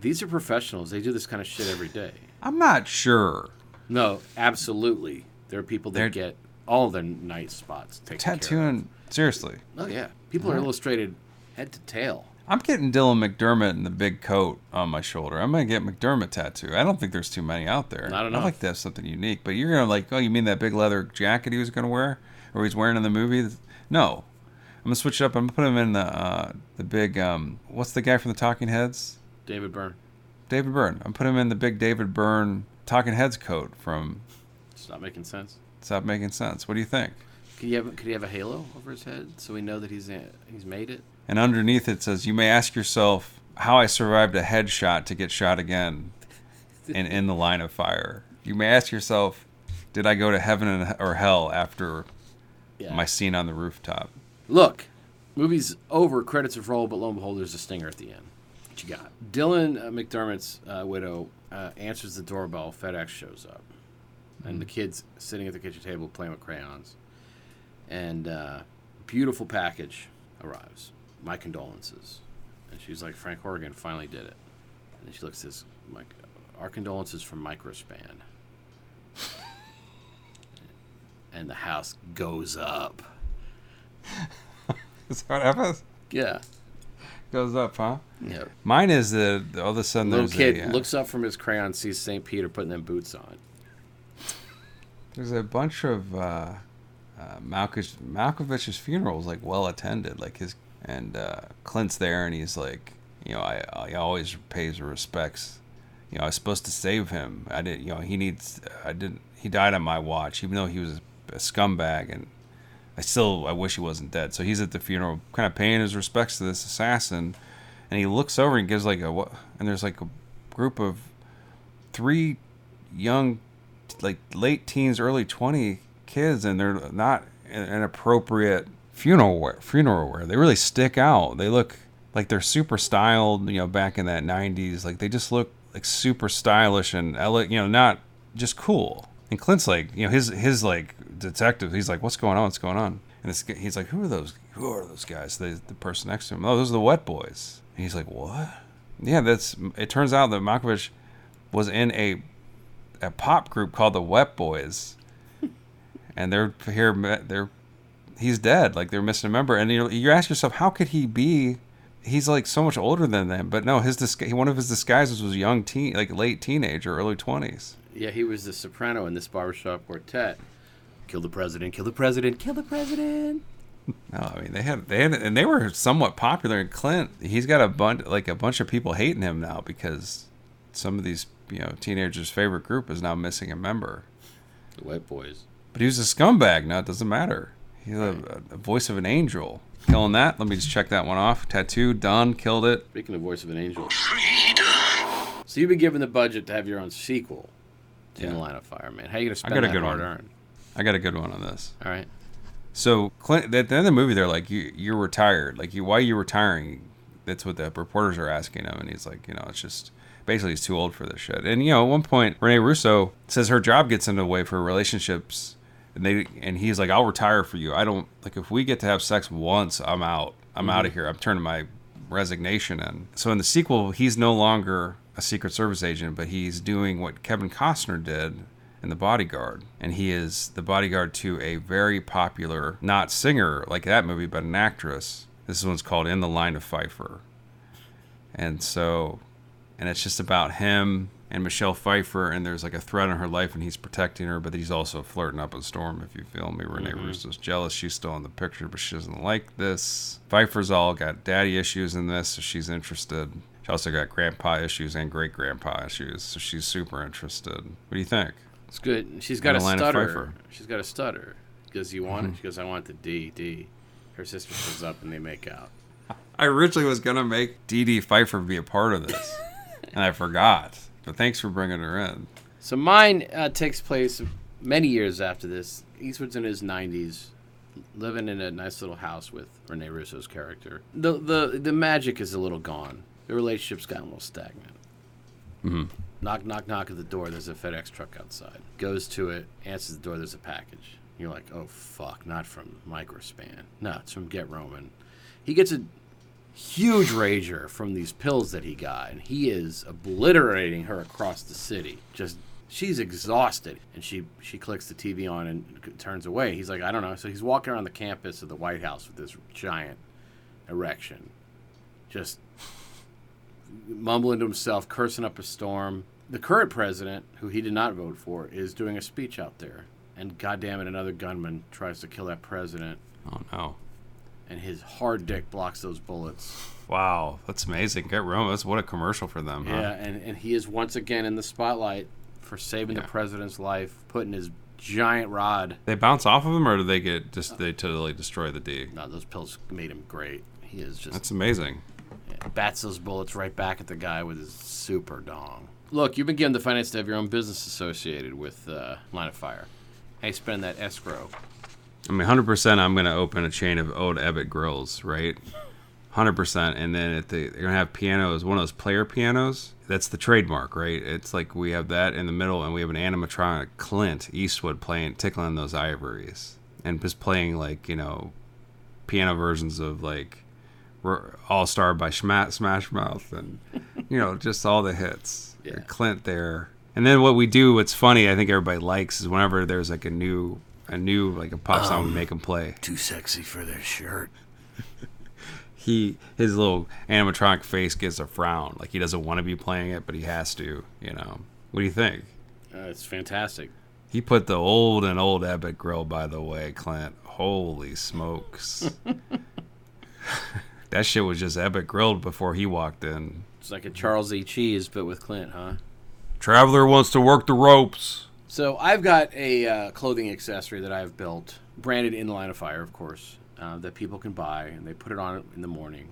These are professionals. They do this kind of shit every day. I'm not sure. No, absolutely. There are people that They're- get all their nice spots taken care of. Tattooing, seriously. Oh yeah, people are illustrated head to tail. I'm getting Dylan McDermott in the big coat on my shoulder. I'm gonna get McDermott tattoo. I don't think there's too many out there. Not I like to have something unique. But you're gonna like, oh, you mean that big leather jacket he was gonna wear, or he's wearing in the movie? No, I'm gonna switch it up. I'm gonna put him in the uh, the big. Um, what's the guy from the Talking Heads? David Byrne. David Byrne. I'm putting him in the big David Byrne Talking Heads coat from. It's not making sense. Stop making sense. What do you think? Could he have could he have a halo over his head so we know that he's he's made it? And underneath it says, "You may ask yourself how I survived a headshot to get shot again, and in the line of fire. You may ask yourself, did I go to heaven or hell after Yeah. my scene on the rooftop?" Look, movie's over, credits have rolled, but lo and behold, there's a stinger at the end. What you got? Dylan uh, McDermott's uh, widow uh, answers the doorbell. FedEx shows up, and the kid's sitting at the kitchen table playing with crayons. And uh, beautiful package arrives. My condolences. And she's like, Frank Horrigan finally did it. And she looks at this, like, our condolences from Microspan. and the house goes up. Is that what happens? Yeah. Goes up, huh? Yeah. Mine is that all of a sudden Little kid a, uh, looks up from his crayon, sees St. Peter putting them boots on. there's a bunch of uh, uh, Malkovich, Malkovich's funerals like well attended, like his and uh, Clint's there, and he's like, you know, I, I always pays respects. You know, I was supposed to save him. I didn't. You know, he needs. I didn't. He died on my watch, even though he was a scumbag, and I still I wish he wasn't dead. So he's at the funeral, kind of paying his respects to this assassin, and he looks over and gives like a what? And there's like a group of three young, like late teens, early twenty kids, and they're not an appropriate funeral wear. Funeral wear. They really stick out. They look like they're super styled. You know, back in that '90s, like they just look like super stylish and you know, not just cool. And Clint's like, you know, his his like detective. He's like, "What's going on? What's going on?" And this, he's like, "Who are those? Who are those guys?" The the person next to him. Oh, those are the Wet Boys. And he's like, "What?" Yeah, that's. It turns out that Malkovich was in a a pop group called the Wet Boys, and they're here. They're he's dead. Like they're missing a member, and you you ask yourself, how could he be? He's like so much older than them, but no, his disgu- one of his disguises was young teen, like late teenager, early twenties. Yeah, he was the soprano in this barbershop quartet. Kill the president, kill the president, kill the president. No, I mean they had they had and they were somewhat popular. And Clint, he's got a bunch like a bunch of people hating him now because some of these you know teenagers' favorite group is now missing a member. The white boys. But he was a scumbag. Now it doesn't matter. He's a, a voice of an angel. Killing that. Let me just check that one off. Tattoo done. Killed it. Speaking of voice of an angel. Freedom. So you've been given the budget to have your own sequel to In Yeah. the Line of Fire, man. How you gonna spend I got a good hard one. earned? I got a good one on this. All right. So Clint, at the end of the movie, they're like, "You you're retired. Like, you why are you retiring?" That's what the reporters are asking him, and he's like, "You know, it's just basically he's too old for this shit." And you know, at one point, Rene Russo says her job gets in the way for relationships, and they and he's like, "I'll retire for you. I don't like if we get to have sex once, I'm out. I'm mm-hmm. out of here. I'm turning my resignation in." So in the sequel, he's no longer a Secret Service agent, but he's doing what Kevin Costner did in The Bodyguard. And he is the bodyguard to a very popular, not singer like that movie, but an actress. This one's called In the Line of Pfeiffer. And so, and it's just about him and Michelle Pfeiffer, and there's like a threat on her life, and he's protecting her, but he's also flirting up a storm, if you feel me. Rene mm-hmm. Russo's jealous. She's still in the picture, but she doesn't like this. Pfeiffer's all got daddy issues in this, so she's interested. She also got grandpa issues and great grandpa issues, so she's super interested. What do you think? It's good. She's got a stutter. Pfeiffer. She's got a stutter. Because you want it? Mm-hmm. She goes, I want the D, D. Her sister shows up and they make out. I originally was gonna make Dedee Pfeiffer be a part of this, and I forgot. But thanks for bringing her in. So mine uh, takes place many years after this. Eastwood's in his 90s, living in a nice little house with Rene Russo's character. The the the magic is a little gone. The relationship's gotten a little stagnant. Knock knock knock at the door. There's a FedEx truck outside. Goes to it, answers the door. There's a package. You're like, oh fuck, not from Microspan. No, it's from Get Roman. He gets a huge rager from these pills that he got, and he is obliterating her across the city. Just she's exhausted, and she she clicks the TV on and turns away. He's like, I don't know. So he's walking around the campus of the White House with this giant erection, just mumbling to himself, cursing up a storm. The current president, who he did not vote for, is doing a speech out there, and goddamn it, another gunman tries to kill that president, Oh no! And his hard dick blocks those bullets. Wow, that's amazing. Get Rome. That's what a commercial for them. Yeah, Huh? and, and he is once again in the spotlight for saving Yeah. the president's life, putting his giant rod. They bounce off of him, or do they get just they totally destroy the D? No, those pills made him great. He is just That's amazing. yeah, bats those bullets right back at the guy with his super dong. Look, you've been given the finance to have your own business associated with uh, Line of Fire. How you spend that escrow? I mean, hundred percent. I'm gonna open a chain of old Ebbitt grills, right? Hundred percent. And then at the, they're gonna have pianos, one of those player pianos. That's the trademark, right? It's like we have that in the middle, and we have an animatronic Clint Eastwood playing, tickling those ivories, and just playing like you know, piano versions of like All Star by Smash Mouth, and you know, just all the hits. Yeah. Clint there. And then what we do, what's funny, I think everybody likes, is whenever there's like a new, a knew like a pop song, would make him play. Too sexy for their shirt. He his little animatronic face gets a frown, like he doesn't want to be playing it, but he has to. You know. What do you think? Uh, it's fantastic. He put the old and old Epic grill, by the way, Clint. Holy smokes. that shit was just Epic grilled before he walked in. It's like a Charles E. Cheese, but with Clint, huh? Traveler wants to work the ropes. So I've got a uh, clothing accessory that I've built, branded in the Line of Fire, of course, uh, that people can buy, and they put it on in the morning.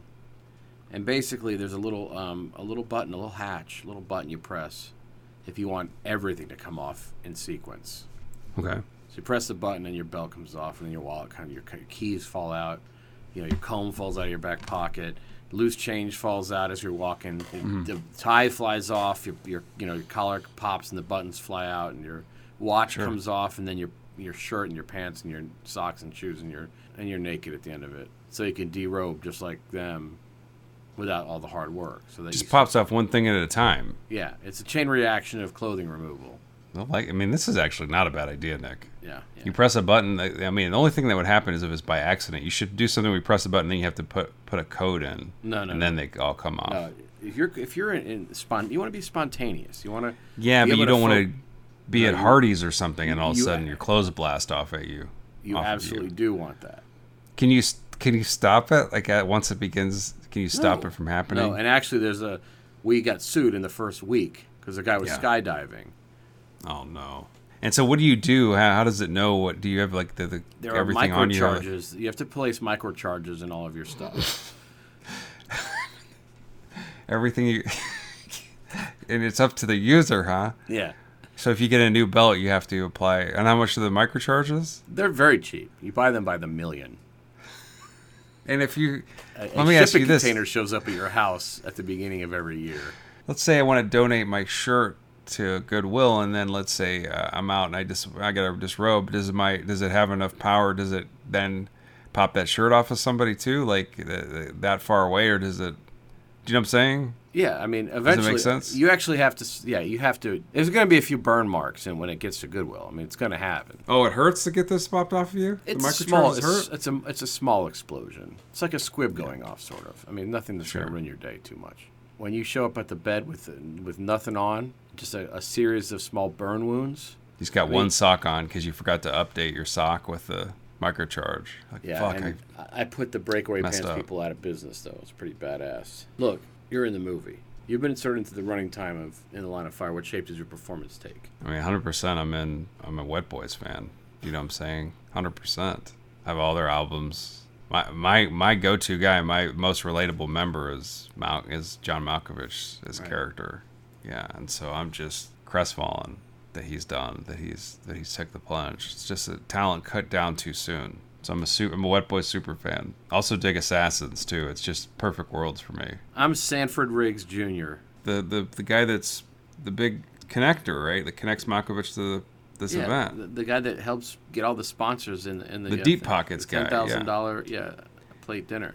And basically, there's a little um, a little button, a little hatch, a little button you press if you want everything to come off in sequence. Okay. So you press the button, and your belt comes off, and then your wallet kind of your, your keys fall out. You know, your comb falls out of your back pocket. Loose change falls out as you're walking. Mm-hmm. The, the tie flies off. Your, your you know your collar pops and the buttons fly out, and your watch comes off, and then your your shirt and your pants and your socks and shoes and your and you're naked at the end of it. So you can derobe just like them, without all the hard work. So that Just pops off one thing at a time. Yeah, it's a chain reaction of clothing removal. Well, Like, I mean, this is actually not a bad idea, Nick. Yeah, yeah. You press a button. I mean, the only thing that would happen is if it's by accident. You should do something. where you press a button, then you have to put put a code in. No, no, And no. then they all come off. No, if you're if you're in, in spon- you want to be spontaneous. You want to yeah, but you don't want to. be No, at you- Hardee's or something, and all of a sudden your clothes blast off at you. You absolutely do want that. Can you can you stop it? Like at, once it begins, can you stop No. it from happening? No, and actually, there's a we got sued in the first week because the guy was Yeah. skydiving. oh no. And so, what do you do? How, how does it know? What do you have like the, the There everything are on you? microcharges. You have to place microcharges in all of your stuff. Everything you, and it's up to the user, huh? yeah, So if you get a new belt, you have to apply. And how much are the microcharges? they're very cheap. You buy them by the million. And if you, A, let a me ask you this: container shows up at your house at the beginning of every year. Let's say I want to donate my shirt to Goodwill, and then let's say uh, I'm out and I just I got to disrobe. Does my does it have enough power? Does it then pop that shirt off of somebody too, like uh, that far away, or does it? Do you know what I'm saying? Yeah, I mean, eventually, sense? you actually have to. Yeah, you have to. There's going to be a few burn marks, and when it gets to Goodwill, I mean, it's going to happen. Oh, it hurts to get this popped off of you. It's the small. It's, it's a it's a small explosion. It's like a squib going off, sort of. I mean, nothing that's Sure. going to ruin your day too much. When you show up at the bed with with nothing on, just a, a series of small burn wounds. He's got mean- one sock on because you forgot to update your sock with the microcharge. Like, Yeah, fuck, I, I put the breakaway pants up. people out of business, though. It's pretty badass. Look, you're in the movie. You've been inserted into the running time of In the Line of Fire. What shape does your performance take? I, I mean, hundred percent. I'm in. I'm a Wet Boys fan. You know what I'm saying? Hundred percent. I have all their albums. My my my go-to guy, my most relatable member is Mal- is John Malkovich, his Right. character. Yeah, and so I'm just crestfallen that he's done, that he's that he's took the plunge. It's just a talent cut down too soon. So I'm a super, I'm a Wet Boy super fan. Also dig Assassins too. It's just perfect worlds for me. I'm Sanford Riggs Jr. The the the guy that's the big connector, right? That connects Malkovich to the, this Yeah, event. the, the guy that helps get all the sponsors in, in the, The uh, deep pockets the guy, ten yeah. thousand dollar yeah plate dinner.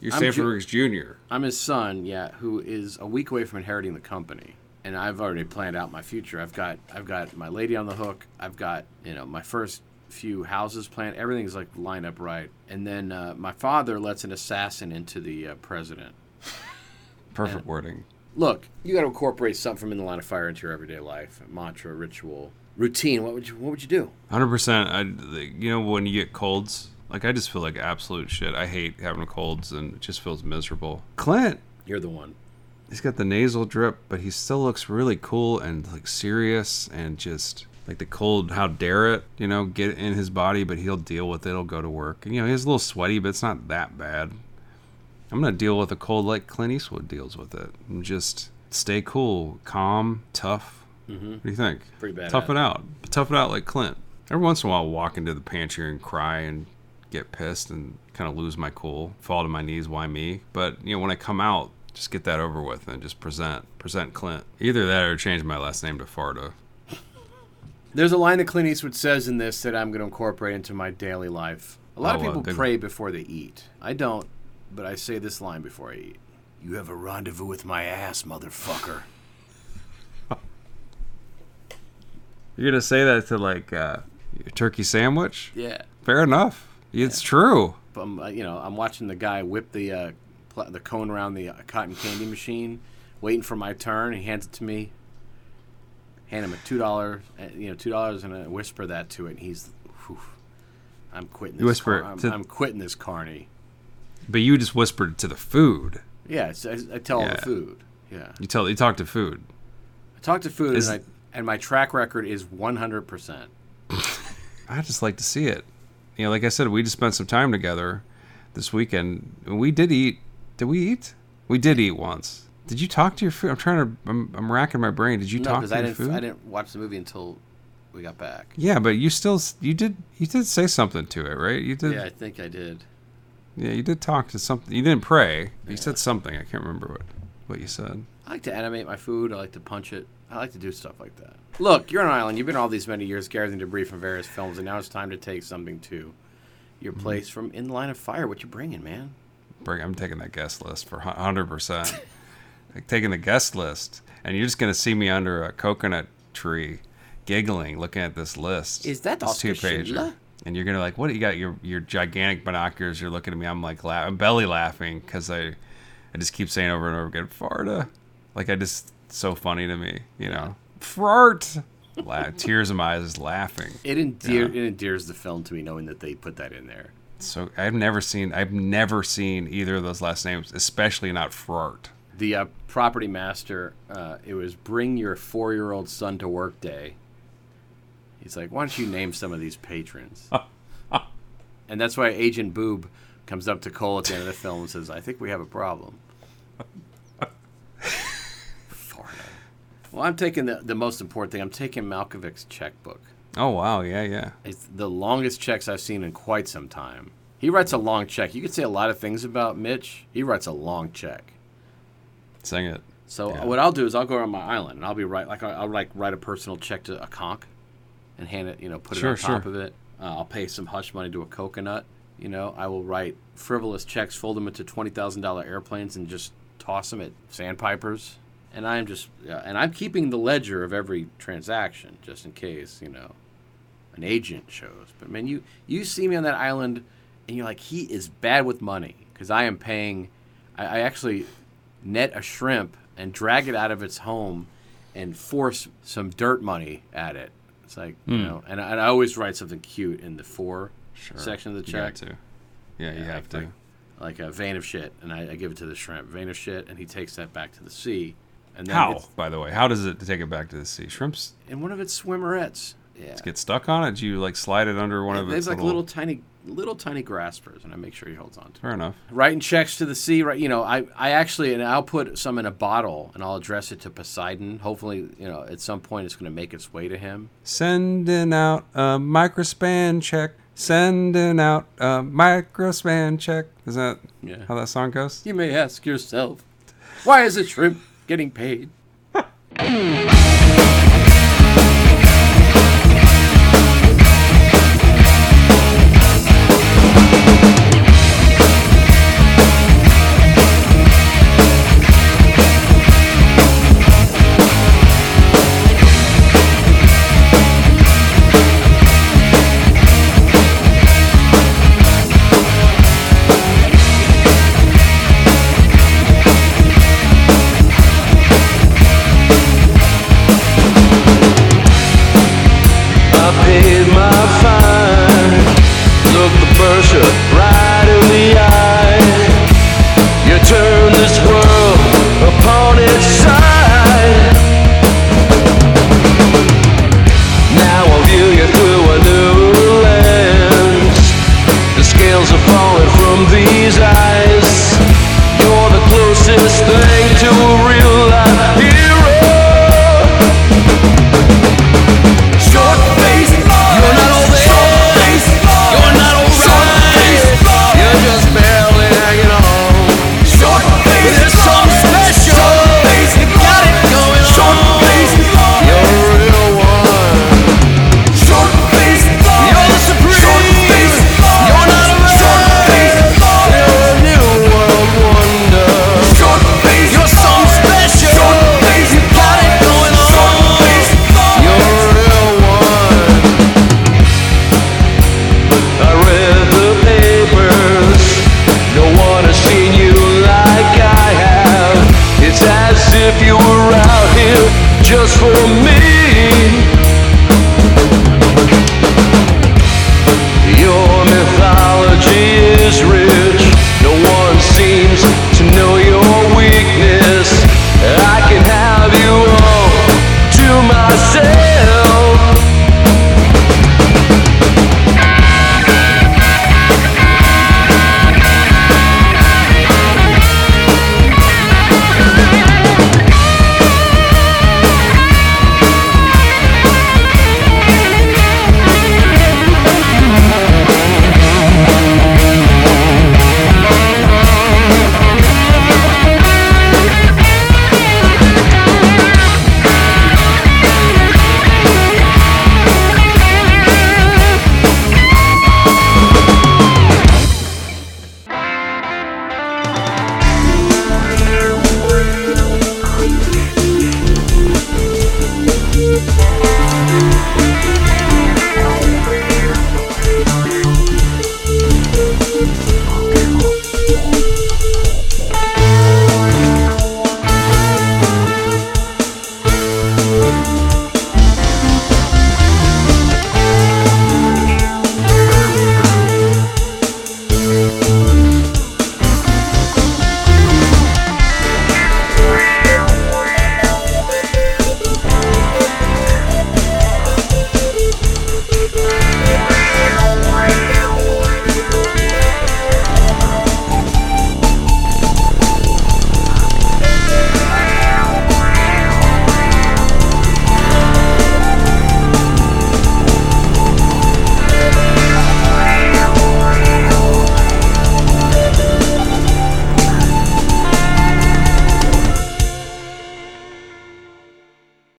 You're I'm Sanford Ju- Riggs Jr. I'm his son, yeah, who is a week away from inheriting the company, and I've already planned out my future. I've got I've got my lady on the hook. I've got you know my first few houses planned. Everything's like lined up right, and then uh, my father lets an assassin into the uh, president. Perfect wording. Look, you got to incorporate something from in the line of fire into your everyday life, mantra, ritual, routine. What would you What would you do? Hundred percent. I, you know, when you get colds, like I just feel like absolute shit. I hate having colds, and it just feels miserable. Clint, You're the one. he's got the nasal drip, but he still looks really cool and like serious and just like the cold. How dare it? You know, get in his body, but he'll deal with it. He'll go to work. And, you know, he's a little sweaty, but it's not that bad. I'm gonna deal with a cold like Clint Eastwood deals with it, and just stay cool, calm, tough. Mm-hmm. What do you think? Pretty bad. Tough it out. Tough it out like Clint. Every once in a while, I'll walk into the pantry and cry and get pissed and kind of lose my cool, fall to my knees. Why me? But you know, when I come out, just get that over with and just present, present Clint. Either that or change my last name to Farta. There's a line that Clint Eastwood says in this that I'm going to incorporate into my daily life. A lot of Oh, uh, people good. pray before they eat. I don't, but I say this line before I eat. You have a rendezvous with my ass, motherfucker. You're gonna say that to like uh, your turkey sandwich? Yeah. Fair enough. It's true. But I'm, uh, you know, I'm watching the guy whip the uh, pl- the cone around the uh, cotton candy machine, waiting for my turn. He hands it to me. Hand him a two dollar, you know, two dollars, and I whisper that to it. And he's, whew, I'm quitting. This You whisper car- I'm, to- I'm quitting this carny. But you just whispered to the food. Yeah, it's, I, I tell Yeah. the food. Yeah. You tell you talk to food. I talk to food, Is- and, I, and my track record is 100%. I just like to see it. You know, like I said, we just spent some time together this weekend. We did eat. Did we eat? We did eat once. Did you talk to your food? I'm trying to. I'm, I'm racking my brain. Did you No, talk to I your didn't. food? I didn't watch the movie until we got back. Yeah, but you still. You did. You did say something to it, right? You did. Yeah, I think I did. Yeah, you did talk to something. You didn't pray. You said something. I can't remember what what you said. I like to animate my food. I like to punch it. I like to do stuff like that. Look, you're on an island. You've been all these many years gathering debris from various films, and now it's time to take something to your Mm-hmm. place from In the Line of Fire. What you bringing, man? Bring. I'm taking that guest list for hundred percent. Like taking the guest list, and you're just gonna see me under a coconut tree, giggling, looking at this list. Is that This two-pager. Schindler? And you're gonna like, what? You got your your gigantic binoculars. You're looking at me. I'm like, la- I'm belly laughing because I, I just keep saying over and over again, Farta. Like I just so funny to me, you know. Fart. La- tears in my eyes, laughing. It, endear, Yeah. it endears the film to me knowing that they put that in there. So I've never seen I've never seen either of those last names, especially not Frart. The uh, property master, uh, it was bring your four year old son to work day. He's like, why don't you name some of these patrons? and that's why Agent Boob comes up to Cole at the end of the film and says, I think we have a problem. Well, I'm taking the, the most important thing. I'm taking Malkovich's checkbook. Oh wow, yeah, yeah. It's the longest checks I've seen in quite some time. He writes a long check. You could say a lot of things about Mitch. He writes a long check. Sing it. So Yeah. what I'll do is I'll go around my island and I'll be right like I'll, I'll like write a personal check to a conch and hand it, you know, put Sure, it on top of it. Uh, I'll pay some hush money to a coconut. You know, I will write frivolous checks, fold them into twenty thousand dollar airplanes, and just toss them at sandpipers. And I'm just, yeah, and I'm keeping the ledger of every transaction just in case, you know, an agent shows. But man, you you see me on that island, and you're like, he is bad with money because I am paying. I, I actually net a shrimp and drag it out of its home and force some dirt money at it. It's like you Hmm. know, and, I- and I always write something cute in the for section of the You check, to. Yeah, you Yeah, have like- to. like a vein of shit, and I, I give it to the shrimp, vein of shit, and he takes that back to the sea. And then How, by the way, how does it take it back to the sea? Shrimps in one of its swimmerets. Yeah, get stuck on it. Do you like slide it under one of they its have like little? little tiny, little tiny graspers, and I make sure he holds on to. it. Fair enough. writing checks to the sea right you know i i actually and i'll put some in a bottle and i'll address it to poseidon hopefully you know at some point it's going to make its way to him Sending out a microspan check. Sending out a microspan check. Is that Yeah. how that song goes? you may ask yourself why is a shrimp getting paid.